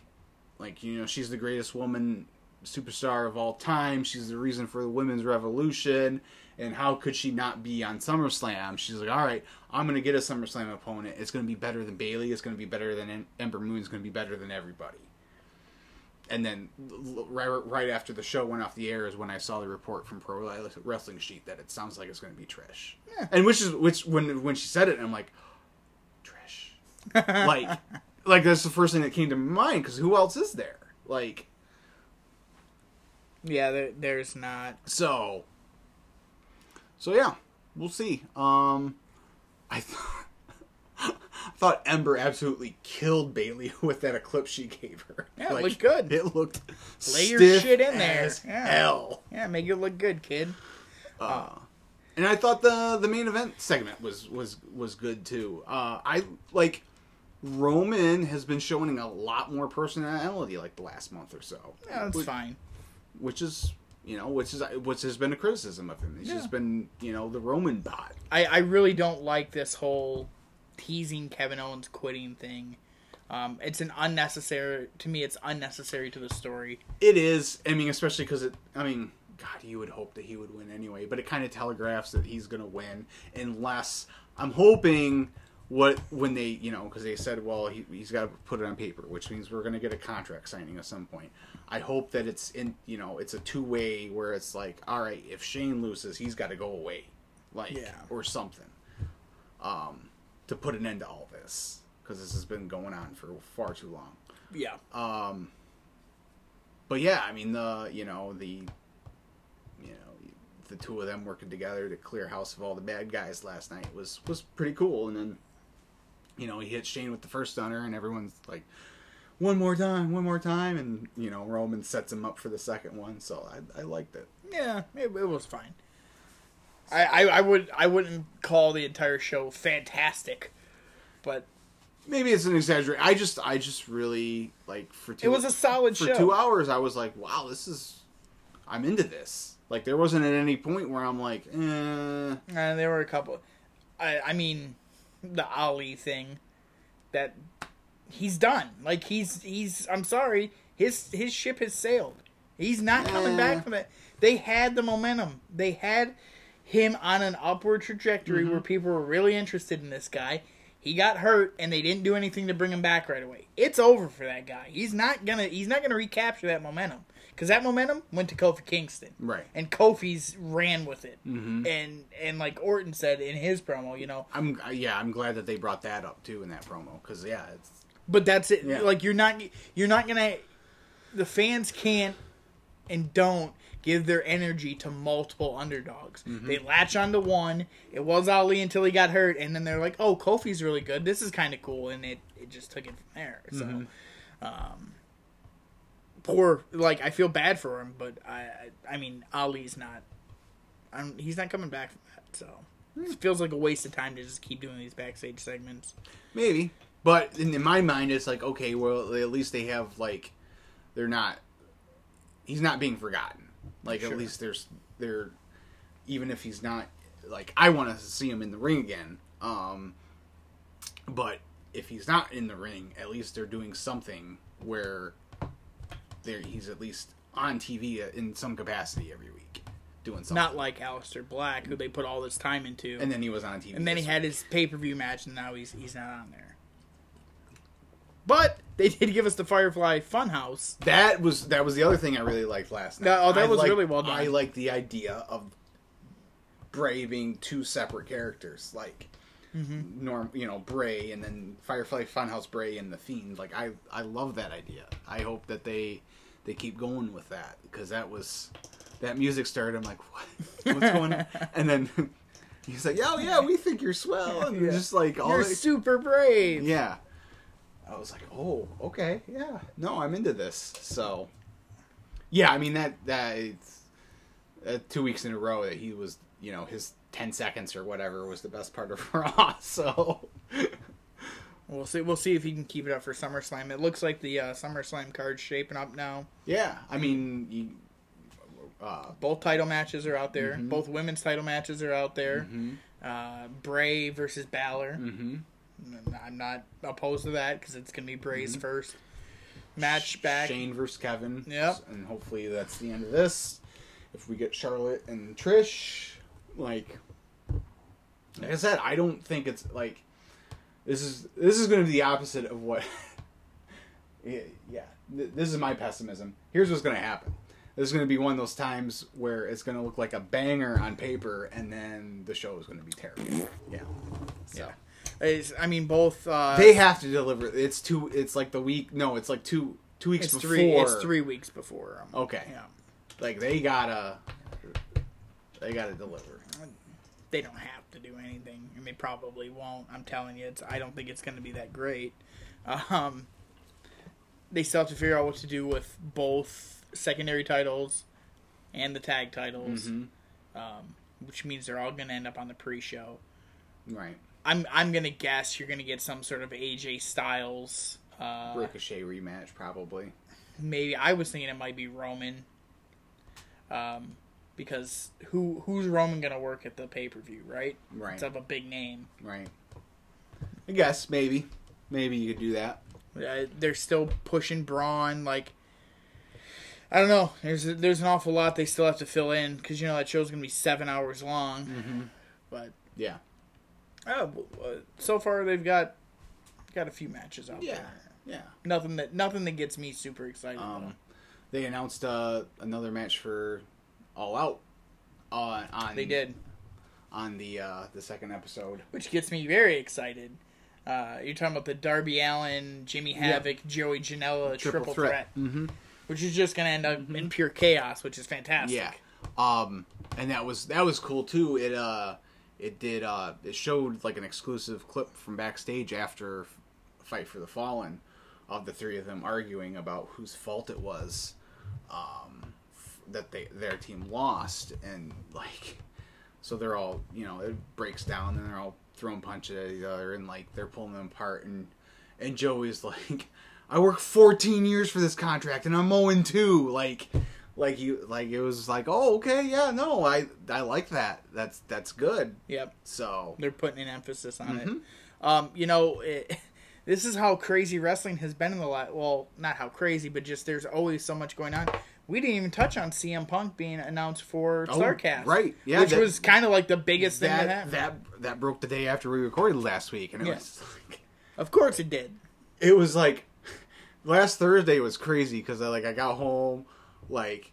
like you know, she's the greatest woman superstar of all time. She's the reason for the women's revolution, and how could she not be on SummerSlam? She's like, all right, I'm gonna get a SummerSlam opponent. It's gonna be better than Bayley. It's gonna be better than Em- Ember Moon. It's gonna be better than everybody. And then right, right after the show went off the air is when I saw the report from Pro Wrestling Sheet that it sounds like it's going to be Trish. Yeah. And which is which when when she said it, I'm like, Trish. like, like that's the first thing that came to mind because who else is there? Like, Yeah, there, there's not. so, so yeah, we'll see. Um, I th- I thought Ember absolutely killed Bayley with that eclipse she gave her. Yeah, it looked good. It looked Lay your shit in there. Yeah. hell. Yeah, make it look good, kid. Uh, and I thought the the main event segment was was was good too. Uh, I like Roman has been showing a lot more personality like the last month or so. Yeah, that's which, fine. Which is you know which is which has been a criticism of him. He's Yeah. just been you know the Roman bot. I, I really don't like this whole teasing Kevin Owens quitting thing. Um, it's an unnecessary to me. It's unnecessary to the story. It is. I mean, especially because it. I mean, God, you would hope that he would win anyway, but it kind of telegraphs that he's going to win, unless I'm hoping what when they you know because they said well he, he's got to put it on paper, which means we're going to get a contract signing at some point. I hope that it's in you know it's a two way where it's like all right if Shane loses he's got to go away, like Yeah. or something, um, to put an end to all this because this has been going on for far too long. Yeah, Um, but yeah, I mean the you know the you know the two of them working together to clear house of all the bad guys last night was was pretty cool. And then you know he hits Shane with the first stunner, and everyone's like, one more time, one more time, and you know Roman sets him up for the second one. So I I liked it. yeah, it, it was fine. I, I I would I wouldn't call the entire show fantastic, but Maybe it's an exaggeration. I just I just really like for two it was a solid show for show. two hours. I was like, wow, this is I'm into this. Like there wasn't at any point where I'm like, eh. And there were a couple. I I mean, the Ali thing, that he's done. Like he's he's. I'm sorry, his his ship has sailed. He's not coming Eh. back from it. They had the momentum. They had him on an upward trajectory Mm-hmm. where people were really interested in this guy. He got hurt, and they didn't do anything to bring him back right away. It's over for that guy. He's not gonna. He's not gonna recapture that momentum because that momentum went to Kofi Kingston Right. and Kofi's ran with it. Mhm. And and like Orton said in his promo, you know, I'm yeah, I'm glad that they brought that up too in that promo because yeah, it's but that's it. Yeah. Like you're not you're not gonna. The fans can't and don't give their energy to multiple underdogs. Mm-hmm. They latch onto one. It was Ali until he got hurt, and then they're like, "Oh, Kofi's really good. This is kind of cool," and it it just took it from there. So, Mhm. um, poor. Like I feel bad for him, but I I, I mean Ali's not. I'm, he's not coming back from that. So. It feels like a waste of time to just keep doing these backstage segments. maybe, but in, in my mind, it's like okay, well at least they have like they're not. He's not being forgotten. Like Sure. at least there's they're even if he's not like I want to see him in the ring again. Um, but if he's not in the ring, at least they're doing something where there he's at least on TV in some capacity every week, doing something. Not like Aleister Black, who they put all this time into, and then he was on TV, and then he this had his pay per view match, and now he's he's not on there. But they did give us the Firefly Funhouse. That was that was the other thing I really liked last night. That- oh, that I was liked- really well done. I like the idea of Bray being two separate characters, like Mm-hmm. Norm, you know, Bray, and then Firefly Funhouse Bray and the Fiend. Like I, I love that idea. I hope that they they keep going with that because that was that music started. I'm like, what? What's going on? And then he's like, oh, yeah, we think you're swell, and Yeah. just like all You're that- super brave. yeah. I was like, oh, okay, yeah, no, I'm into this. So, yeah, I mean that that it's, uh, two weeks in a row that he was, you know, his ten seconds or whatever was the best part of Raw. So, We'll see. We'll see if he can keep it up for SummerSlam. It looks like the uh, SummerSlam card's shaping up now. yeah, I mean, you, uh, Both title matches are out there. Mhm. Both women's title matches are out there. mhm, Uh, Bray versus Balor. mhm. I'm not opposed to that because it's gonna be Bray's Mhm. first match back. Shane versus Kevin. Yep. and hopefully that's the end of this. If we get Charlotte and Trish, like, like I said, I don't think it's like this is this is going to be the opposite of what. yeah, yeah, this is my pessimism. Here's what's going to happen. This is going to be one of those times where it's going to look like a banger on paper, and then the show is going to be terrible. Yeah. So. Yeah. It's- I mean, both. Uh, They have to deliver. It's two. It's like the week. No, it's like two. Two weeks it's before. three. It's three weeks before. Um, Okay. Yeah. Like they gotta, they gotta deliver. They don't have to do anything, and they probably won't. I'm telling you, it's. I don't think it's going to be that great. Um, they still have to figure out what to do with both secondary titles and the tag titles, hmm um, which means they're all going to end up on the pre-show. Right. I'm I'm gonna guess you're gonna get some sort of AJ Styles. Uh, Ricochet rematch probably. maybe I was thinking it might be Roman. Um, because who who's Roman gonna work at the pay per view, right? Right. It's of a big name. Right. I guess maybe, maybe you could do that. Uh, they're still pushing Braun. Like I don't know. There's there's an awful lot they still have to fill in because you know that show's gonna be seven hours long. Mm-hmm. But Yeah. Uh, so far they've got got a few matches out Yeah. there. Yeah. Nothing that nothing that gets me super excited. Um, they announced uh, another match for All Out. Uh, on They did, on the uh, the second episode. which gets me very excited. Uh, you're talking about the Darby Allin, Jimmy Havoc, Joey Janela triple, threat. Mm-hmm. which is just going to end up in pure chaos, which is fantastic. Yeah. Um, and that was that was cool too. It uh, it did uh, it showed like an exclusive clip from backstage after Fight for the Fallen of the three of them arguing about whose fault it was um, f- that they their team lost, and like so they're all you know it breaks down and they're all throwing punches at each other and like they're pulling them apart. And and Joey's like I worked 14 years for this contract and I'm owing two. Like like you like it was like oh okay yeah no I I like that that's that's good Yep. so They're putting an emphasis on Mhm. it. Um, you know, it, this is how crazy wrestling has been in the last. Well, not how crazy, but just there's always so much going on. We didn't even touch on CM Punk being announced for Oh, Starrcast, right. Yeah, which that- was kind of like the biggest thing that that happened. that that broke the day after we recorded last week and it Yeah. was like of course, it did. it was like last Thursday was crazy because I like I got home like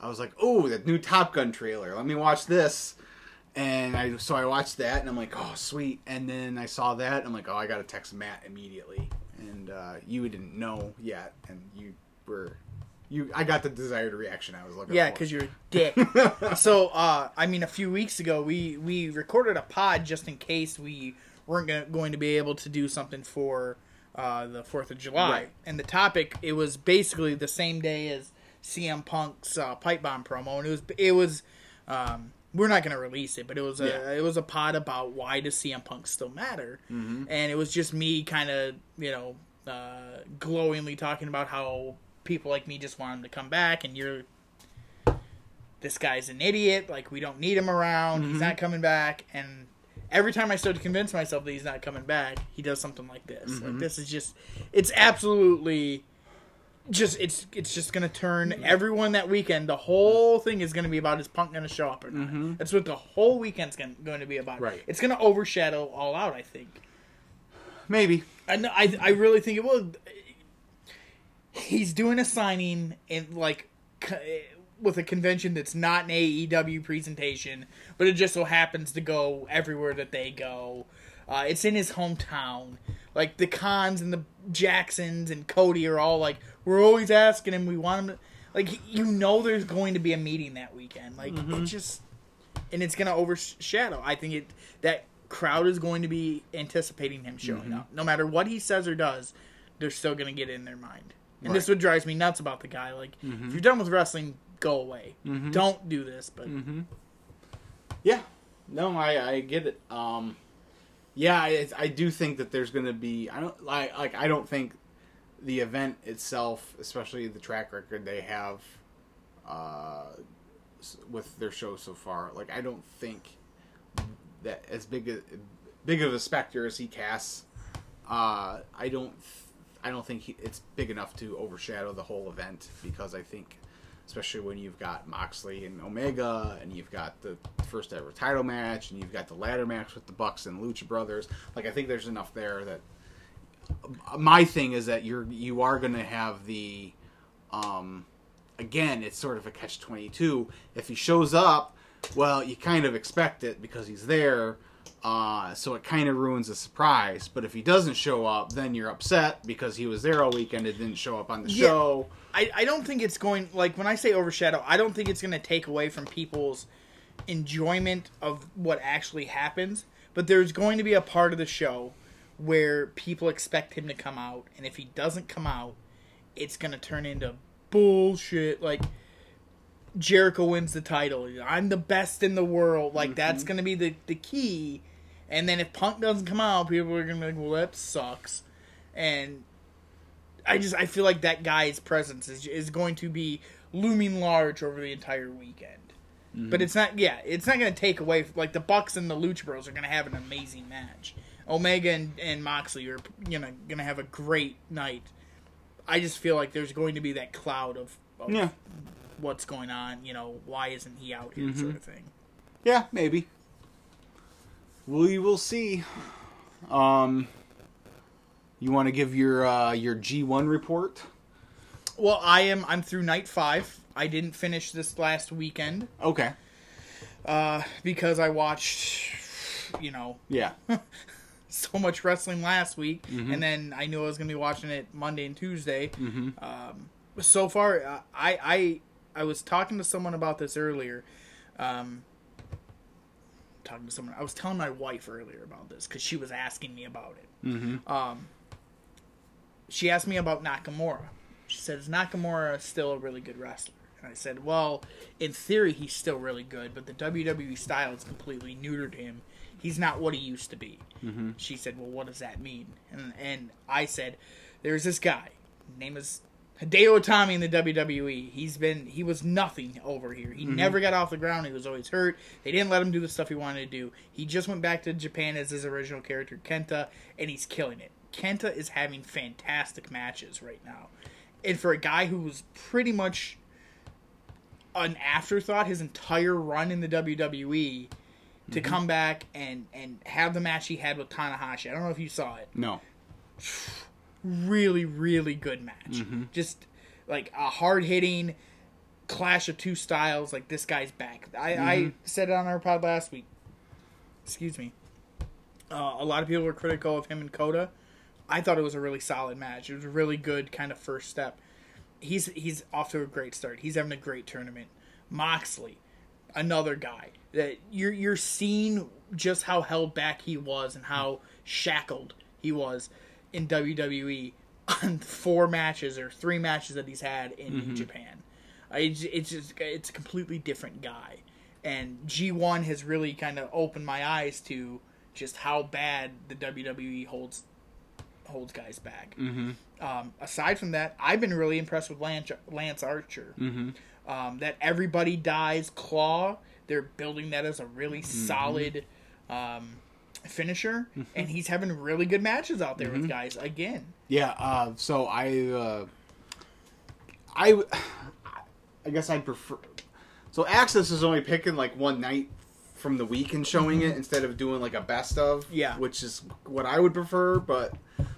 I was like oh that new Top Gun trailer. Let me watch this. And I so I watched that and I'm like oh sweet. And then I saw that and I'm like oh I gotta text Matt immediately. And uh, you didn't know yet and you were you I got the desired reaction I was looking Yeah, for. because you're a dick. so, uh, I mean, a few weeks ago, we we recorded a pod just in case we weren't gonna, going to be able to do something for uh, the Fourth of July, Right. and the topic it was basically the same day as CM Punk's uh, pipe bomb promo, and it was it was. Um, we're not going to release it, but it was a Yeah. it was a pod about why does CM Punk still matter, Mhm. and it was just me kind of you know uh, glowingly talking about how people like me just want him to come back, and you're this guy's an idiot. Like we don't need him around. He's Mhm. not coming back. And every time I start to convince myself that he's not coming back, he does something like this. Like Mhm. this is just, it's absolutely just it's it's just gonna turn everyone that weekend. The whole thing is gonna be about is Punk gonna show up or not. Mhm. That's what the whole weekend's gonna, going to be about. Right. It's gonna overshadow all out. I think. maybe And I I really think it will. He's doing a signing in like with a convention that's not an AEW presentation, but it just so happens to go everywhere that they go. Uh, it's in his hometown. Like the Khans and the Jacksons and Cody are all like, we're always asking him. We want him to like you know there's going to be a meeting that weekend. Like it just and it's gonna overshadow. I think it that crowd is going to be anticipating him showing Mm-hmm. up. No matter what he says or does, they're still going to get in their mind. And this Right. what drives me nuts about the guy. Like, Mm-hmm. if you're done with wrestling, go away. Don't do this. But Mm-hmm. Yeah, no, I I get it. Um, yeah, I I do think that there's going to be. I don't like like I don't think the event itself, especially the track record they have, uh, with their show so far. Like I don't think that as big a big of a specter as he casts. Uh, I don't. I don't think he, it's big enough to overshadow the whole event because I think, especially when you've got Moxley and Omega, and you've got the first ever title match, and you've got the ladder match with the Bucks and Lucha Brothers. Like I think there's enough there that. My thing is that you're you are going to have the, um, again it's sort of a catch twenty two. If he shows up, well you kind of expect it because he's there. Uh, so it kind of ruins the surprise. But if he doesn't show up, then you're upset because he was there all weekend and didn't show up on the Yeah. show. I, I don't think it's going like when I say overshadow, I don't think it's going to take away from people's enjoyment of what actually happens. But there's going to be a part of the show where people expect him to come out, and if he doesn't come out, it's going to turn into bullshit. Like Jericho wins the title, I'm the best in the world. Like mm-hmm. that's going to be the the key. And then if Punk doesn't come out, people are going to be like, "Well, that sucks." And I just I feel like that guy's presence is is going to be looming large over the entire weekend. But mm-hmm. it's not. Yeah, it's not going to take away. Like the Bucks and the Lucha Bros are going to have an amazing match. Omega and, and Moxley are you know going to have a great night. I just feel like there's going to be that cloud of, of Yeah, what's going on. You know, why isn't he out here, sort of thing. yeah, maybe. We will see. Um, you want to give your uh, your G one report? Well, I am. I'm through night five. I didn't finish this last weekend Okay. uh, because I watched, you know, Yeah. so much wrestling last week, and then I knew I was going to be watching it Monday and Tuesday. Um, so far, uh, I I I was talking to someone about this earlier. Um, talking to someone, I was telling my wife earlier about this because she was asking me about it. Mm-hmm. Um, she asked me about Nakamura. She said, "Is Nakamura still a really good wrestler?" And I said, "Well, in theory, he's still really good, but the WWE style has completely neutered him. He's not what he used to be." Mm-hmm. She said, "Well, what does that mean?" And and I said, "There's this guy. Name is Hideo Itami in the WWE. He's been he was nothing over here. He mm-hmm. never got off the ground. He was always hurt. They didn't let him do the stuff he wanted to do. He just went back to Japan as his original character Kenta, and he's killing it. Kenta is having fantastic matches right now, and for a guy who was pretty much an afterthought his entire run in the WWE." To mm-hmm. come back and and have the match he had with Tanahashi, I don't know if you saw it No. really, really good match. Mm-hmm. Just like a hard hitting clash of two styles. Like this guy's back. I, I Mm-hmm. said it on our pod last week. Excuse me. Uh, a lot of people were critical of him and Coda. I thought it was a really solid match. It was a really good kind of first step. He's he's off to a great start. He's having a great tournament. Moxley, another guy that you're you're seeing just how held back he was and how shackled he was in WWE on four matches or three matches that he's had in New Japan. I, it's just it's a completely different guy, and G1 has really kind of opened my eyes to just how bad the WWE holds holds guys back. Mm-hmm. Um, aside from that, I've been really impressed with Lance, Lance Archer. Mm-hmm. Um, that everybody dies claw. They're building that as a really solid um, finisher, and he's having really good matches out there with guys again. Yeah. Uh, so I, uh, I, I guess I'd prefer. So AXS is only picking like one night from the week and showing it instead of doing like a best of. Yeah. Which is what I would prefer, but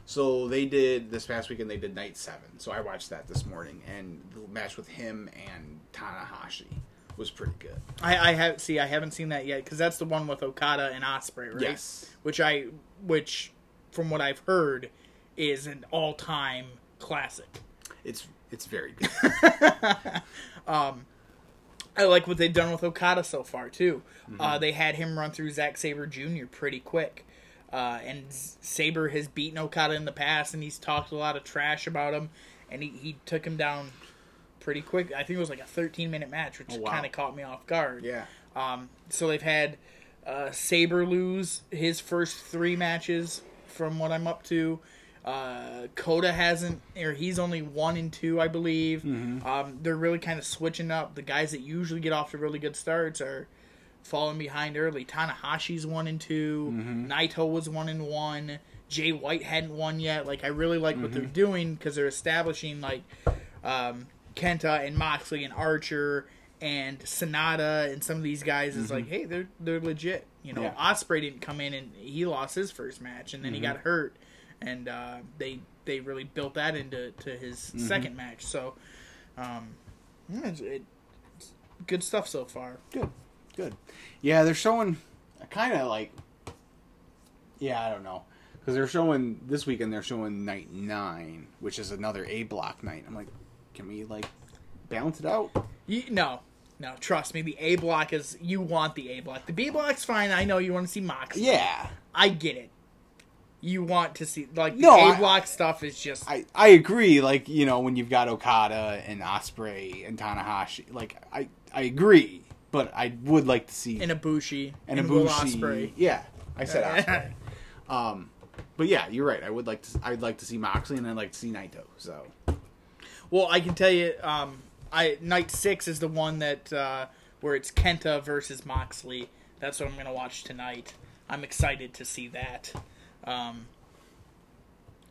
so they did this past weekend. They did night seven, so I watched that this morning, and the match with him and Tanahashi was pretty good. I, I have see, I haven't seen that yet because that's the one with Okada and Ospreay, right? Yes. Which I, which from what I've heard, is an all-time classic. It's it's very good. I like what they've done with Okada so far too. Mm-hmm. Uh, they had him run through Zack Sabre Jr. pretty quick, uh, and Sabre has beaten Okada in the past, and he's talked a lot of trash about him, and he, he took him down pretty quick. I think it was like a 13 minute match, which Oh, wow. kind of caught me off guard. Yeah. Um, so they've had uh, Sabre lose his first three matches from what I'm up to. Uh, Coda hasn't, or he's only one and two, I believe. Mm-hmm. Um, they're really kind of switching up. The guys that usually get off to really good starts are falling behind early. Tanahashi's one and 2 Mm-hmm. Naito was one and one. Jay White hadn't won yet. Like I really like what they're Mm-hmm. doing because they're establishing like um, Kenta and Moxley and Archer and Sanada and some of these guys is like, hey, they're they're legit. You know, Mm-hmm. Yeah. Ospreay didn't come in and he lost his first match and then he Mm-hmm. got hurt, and uh, they they really built that into to his Mm-hmm. second match. So, um, yeah, it's, it, it's good stuff so far. Good, good. Yeah, they're showing kind of like. Yeah, I don't know because they're showing this weekend. They're showing night nine, which is another A block night. I'm like, can we like balance it out? You, no, no, trust me. The A block is you want the A block. The B block's fine. I know you want to see Moxley. Yeah, I get it. You want to see like the No, A block stuff is just I I agree. Like you know when you've got Okada and Ospreay and Tanahashi, like I I agree. But I would like to see Ibushi an and Will Ibushi. Ospreay. Yeah, I said Ospreay. um, but yeah, you're right. I would like to. I'd like to see Moxley and I'd like to see Naito. So Well, I can tell you, um, I night six is the one that uh, where it's Kenta versus Moxley. That's what I'm going to watch tonight. I'm excited to see that. Um,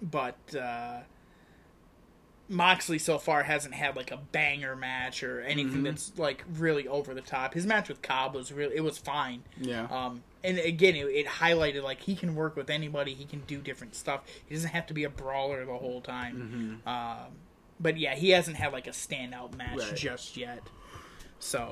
but uh, Moxley so far hasn't had like a banger match or anything that's like really over the top. His match with Cobb was really it was fine. yeah. Um, and again, it, it highlighted like he can work with anybody. He can do different stuff. He doesn't have to be a brawler the whole time. Um, but yeah, he hasn't had like a standout match Right. just yet. So,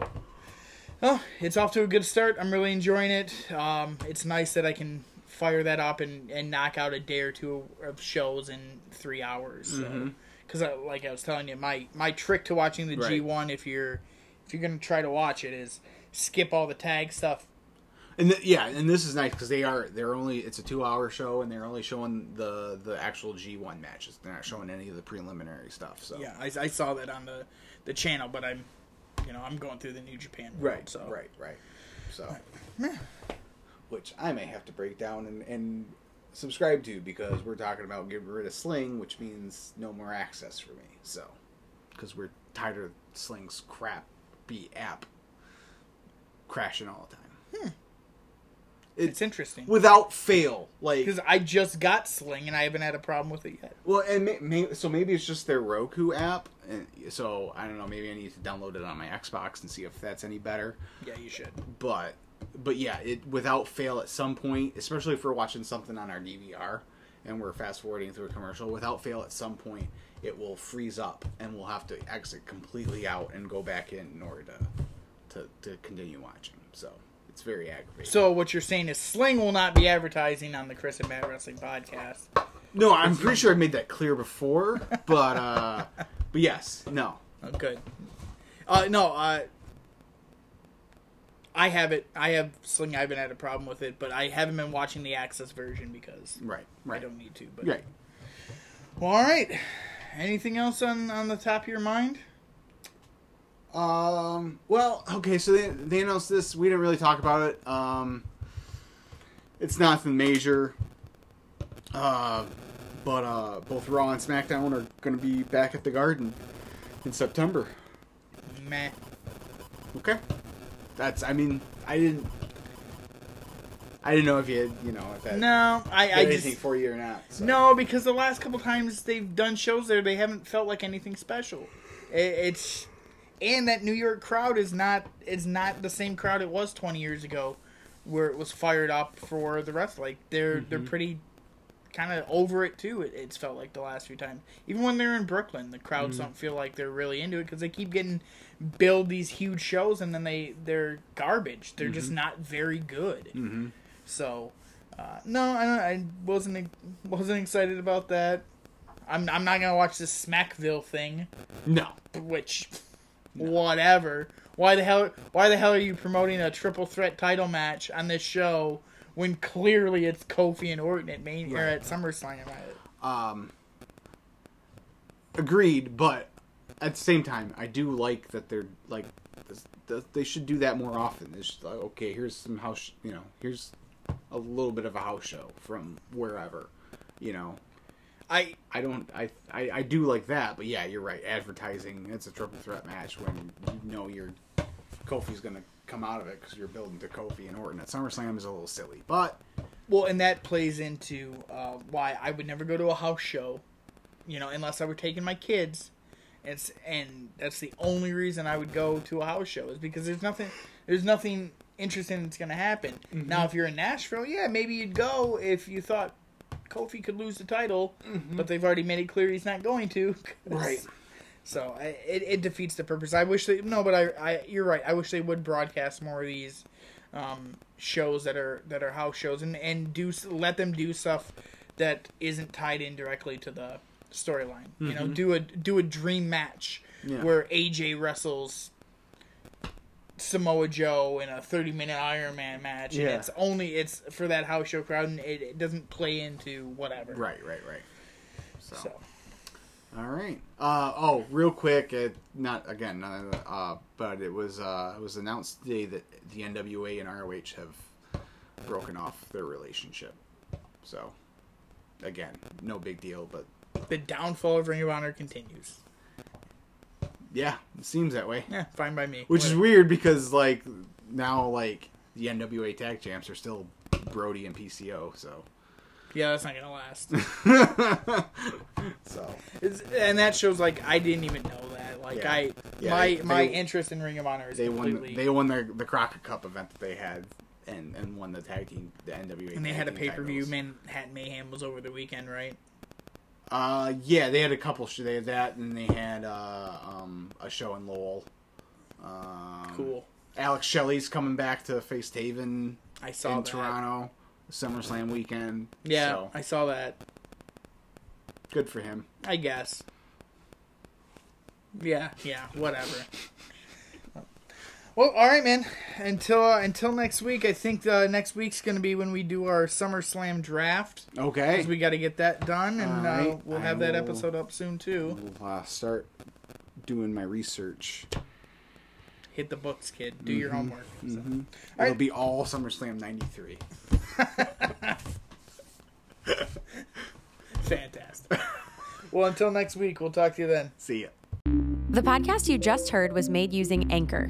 oh, it's off to a good start. I'm really enjoying it. Um, it's nice that I can fire that up and, and knock out a day or two of shows in three hours. Because, like I was telling you, my my trick to watching the Right. G1, if you're if you're gonna try to watch it, is skip all the tag stuff And th- yeah, and this is nice because they are they're only it's a two hour show and they're only showing the the actual G one matches. They're not showing any of the preliminary stuff. So Yeah, I, I saw that on the the channel, but I'm, you know, I'm going through the New Japan. right, So right, right. So which I may have to break down and, and subscribe to because we're talking about getting rid of Sling, which means no more access for me. So because we're tired of Sling's crappy app crashing all the time. Hmm. It's interesting Without fail, like because I just got Sling and I haven't had a problem with it yet. Well, and may, may, so maybe it's just their Roku app, and so I don't know. Maybe I need to download it on my Xbox and see if that's any better. Yeah, you should. But, but yeah, it without fail at some point, especially if we're watching something on our DVR and we're fast forwarding through a commercial, without fail at some point it will freeze up and we'll have to exit completely out and go back in in order to to, to continue watching. So it's very aggravating. So what you're saying is Sling will not be advertising on the Chris and Matt Wrestling podcast. no, I'm pretty sure I made that clear before, but uh, but yes, no, Oh, good. Uh, no, uh, I have it. I have Sling. I haven't had a problem with it, but I haven't been watching the AXS version because right, right. I don't need to. But right. well, all right. Anything else on on the top of your mind? Um. Well, okay. So they they announced this. We didn't really talk about it. Um. It's nothing major. Uh, but uh, both Raw and SmackDown are going to be back at the Garden in September. Meh. Okay. That's. I mean, I didn't. I didn't know if you had, you know, if that No, I, I anything just for you or not. so. no because the last couple times they've done shows there, they haven't felt like anything special. It, it's and that New York crowd is not is not the same crowd it was 20 years ago, where it was fired up for the rest. Like they're they're pretty kind of over it too. It, it's felt like the last few times, even when they're in Brooklyn, the crowds don't feel like they're really into it because they keep getting build these huge shows and then they they're garbage. They're just not very good. Mm-hmm. So, uh, no, I, I wasn't wasn't excited about that. I'm I'm not gonna watch this Smackville thing, No. which whatever. Why the hell? Why the hell are you promoting a triple threat title match on this show when clearly it's Kofi and Orton at Mania or at SummerSlam? Um, agreed, but at the same time, I do like that they're like this, th they should do that more often. It's just like, okay, here's some house, you know, here's a little bit of a house show from wherever, you know. I I don't, I, I, I do like that, but yeah, you're right. Advertising, it's a triple threat match when you know you're Kofi's gonna come out of it because you're building to Kofi and Orton at SummerSlam is a little silly, but well, and that plays into uh, why I would never go to a house show, you know, unless I were taking my kids. It's and that's the only reason I would go to a house show is because there's nothing there's nothing interesting that's gonna happen. Mm-hmm. Now, if you're in Nashville, yeah, maybe you'd go if you thought Kofi could lose the title, but they've already made it clear he's not going to. Mm-hmm. Right. So I, it, it defeats the purpose. I wish they no, but I, I you're right. I wish they would broadcast more of these um, shows that are that are house shows and and do let them do stuff that isn't tied in directly to the storyline. You know, do a do a dream match Yeah. where AJ wrestles Samoa Joe in a 30 minute Iron Man match, and Yeah. it's only it's for that house show crowd, and it, it doesn't play into whatever. right, right, right. So. So All right. Uh, oh, real quick, it, not again, uh, but it was uh, it was announced today that the NWA and ROH have broken off their relationship. So, again, no big deal, but the downfall of Ring of Honor continues. Yeah, it seems that way. Yeah, fine by me. Which is weird because like now like the NWA tag champs are still Brody and PCO, so Yeah, that's not gonna last. so It's, and that shows like I didn't even know that. Like Yeah. I, Yeah, my they- my they- interest in Ring of Honor is they won they won their the Crockett Cup event that they had and and won the tag team the NWA and they had a pay per view. titles. Manhattan Mayhem was over the weekend, right? Uh, yeah, they had a couple. sh- They had that, and they had uh, um, a show in Lowell. Um, Cool. Alex Shelley's coming back to face Taven I saw in that. Toronto, SummerSlam weekend. Yeah, so, I saw that. good for him. I guess. Yeah, yeah, whatever. Well, all right, man. Until uh, until next week, I think uh, next week's going to be when we do our SummerSlam draft. Okay, 'cause we got to get that done, and uh, Alright, we'll I have that will- episode up soon too. We'll uh, start doing my research. Hit the books, kid. Do your homework. So. Mm-hmm. right. It'll be all SummerSlam '93. Fantastic. well, until next week, we'll talk to you then. See ya. The podcast you just heard was made using Anchor.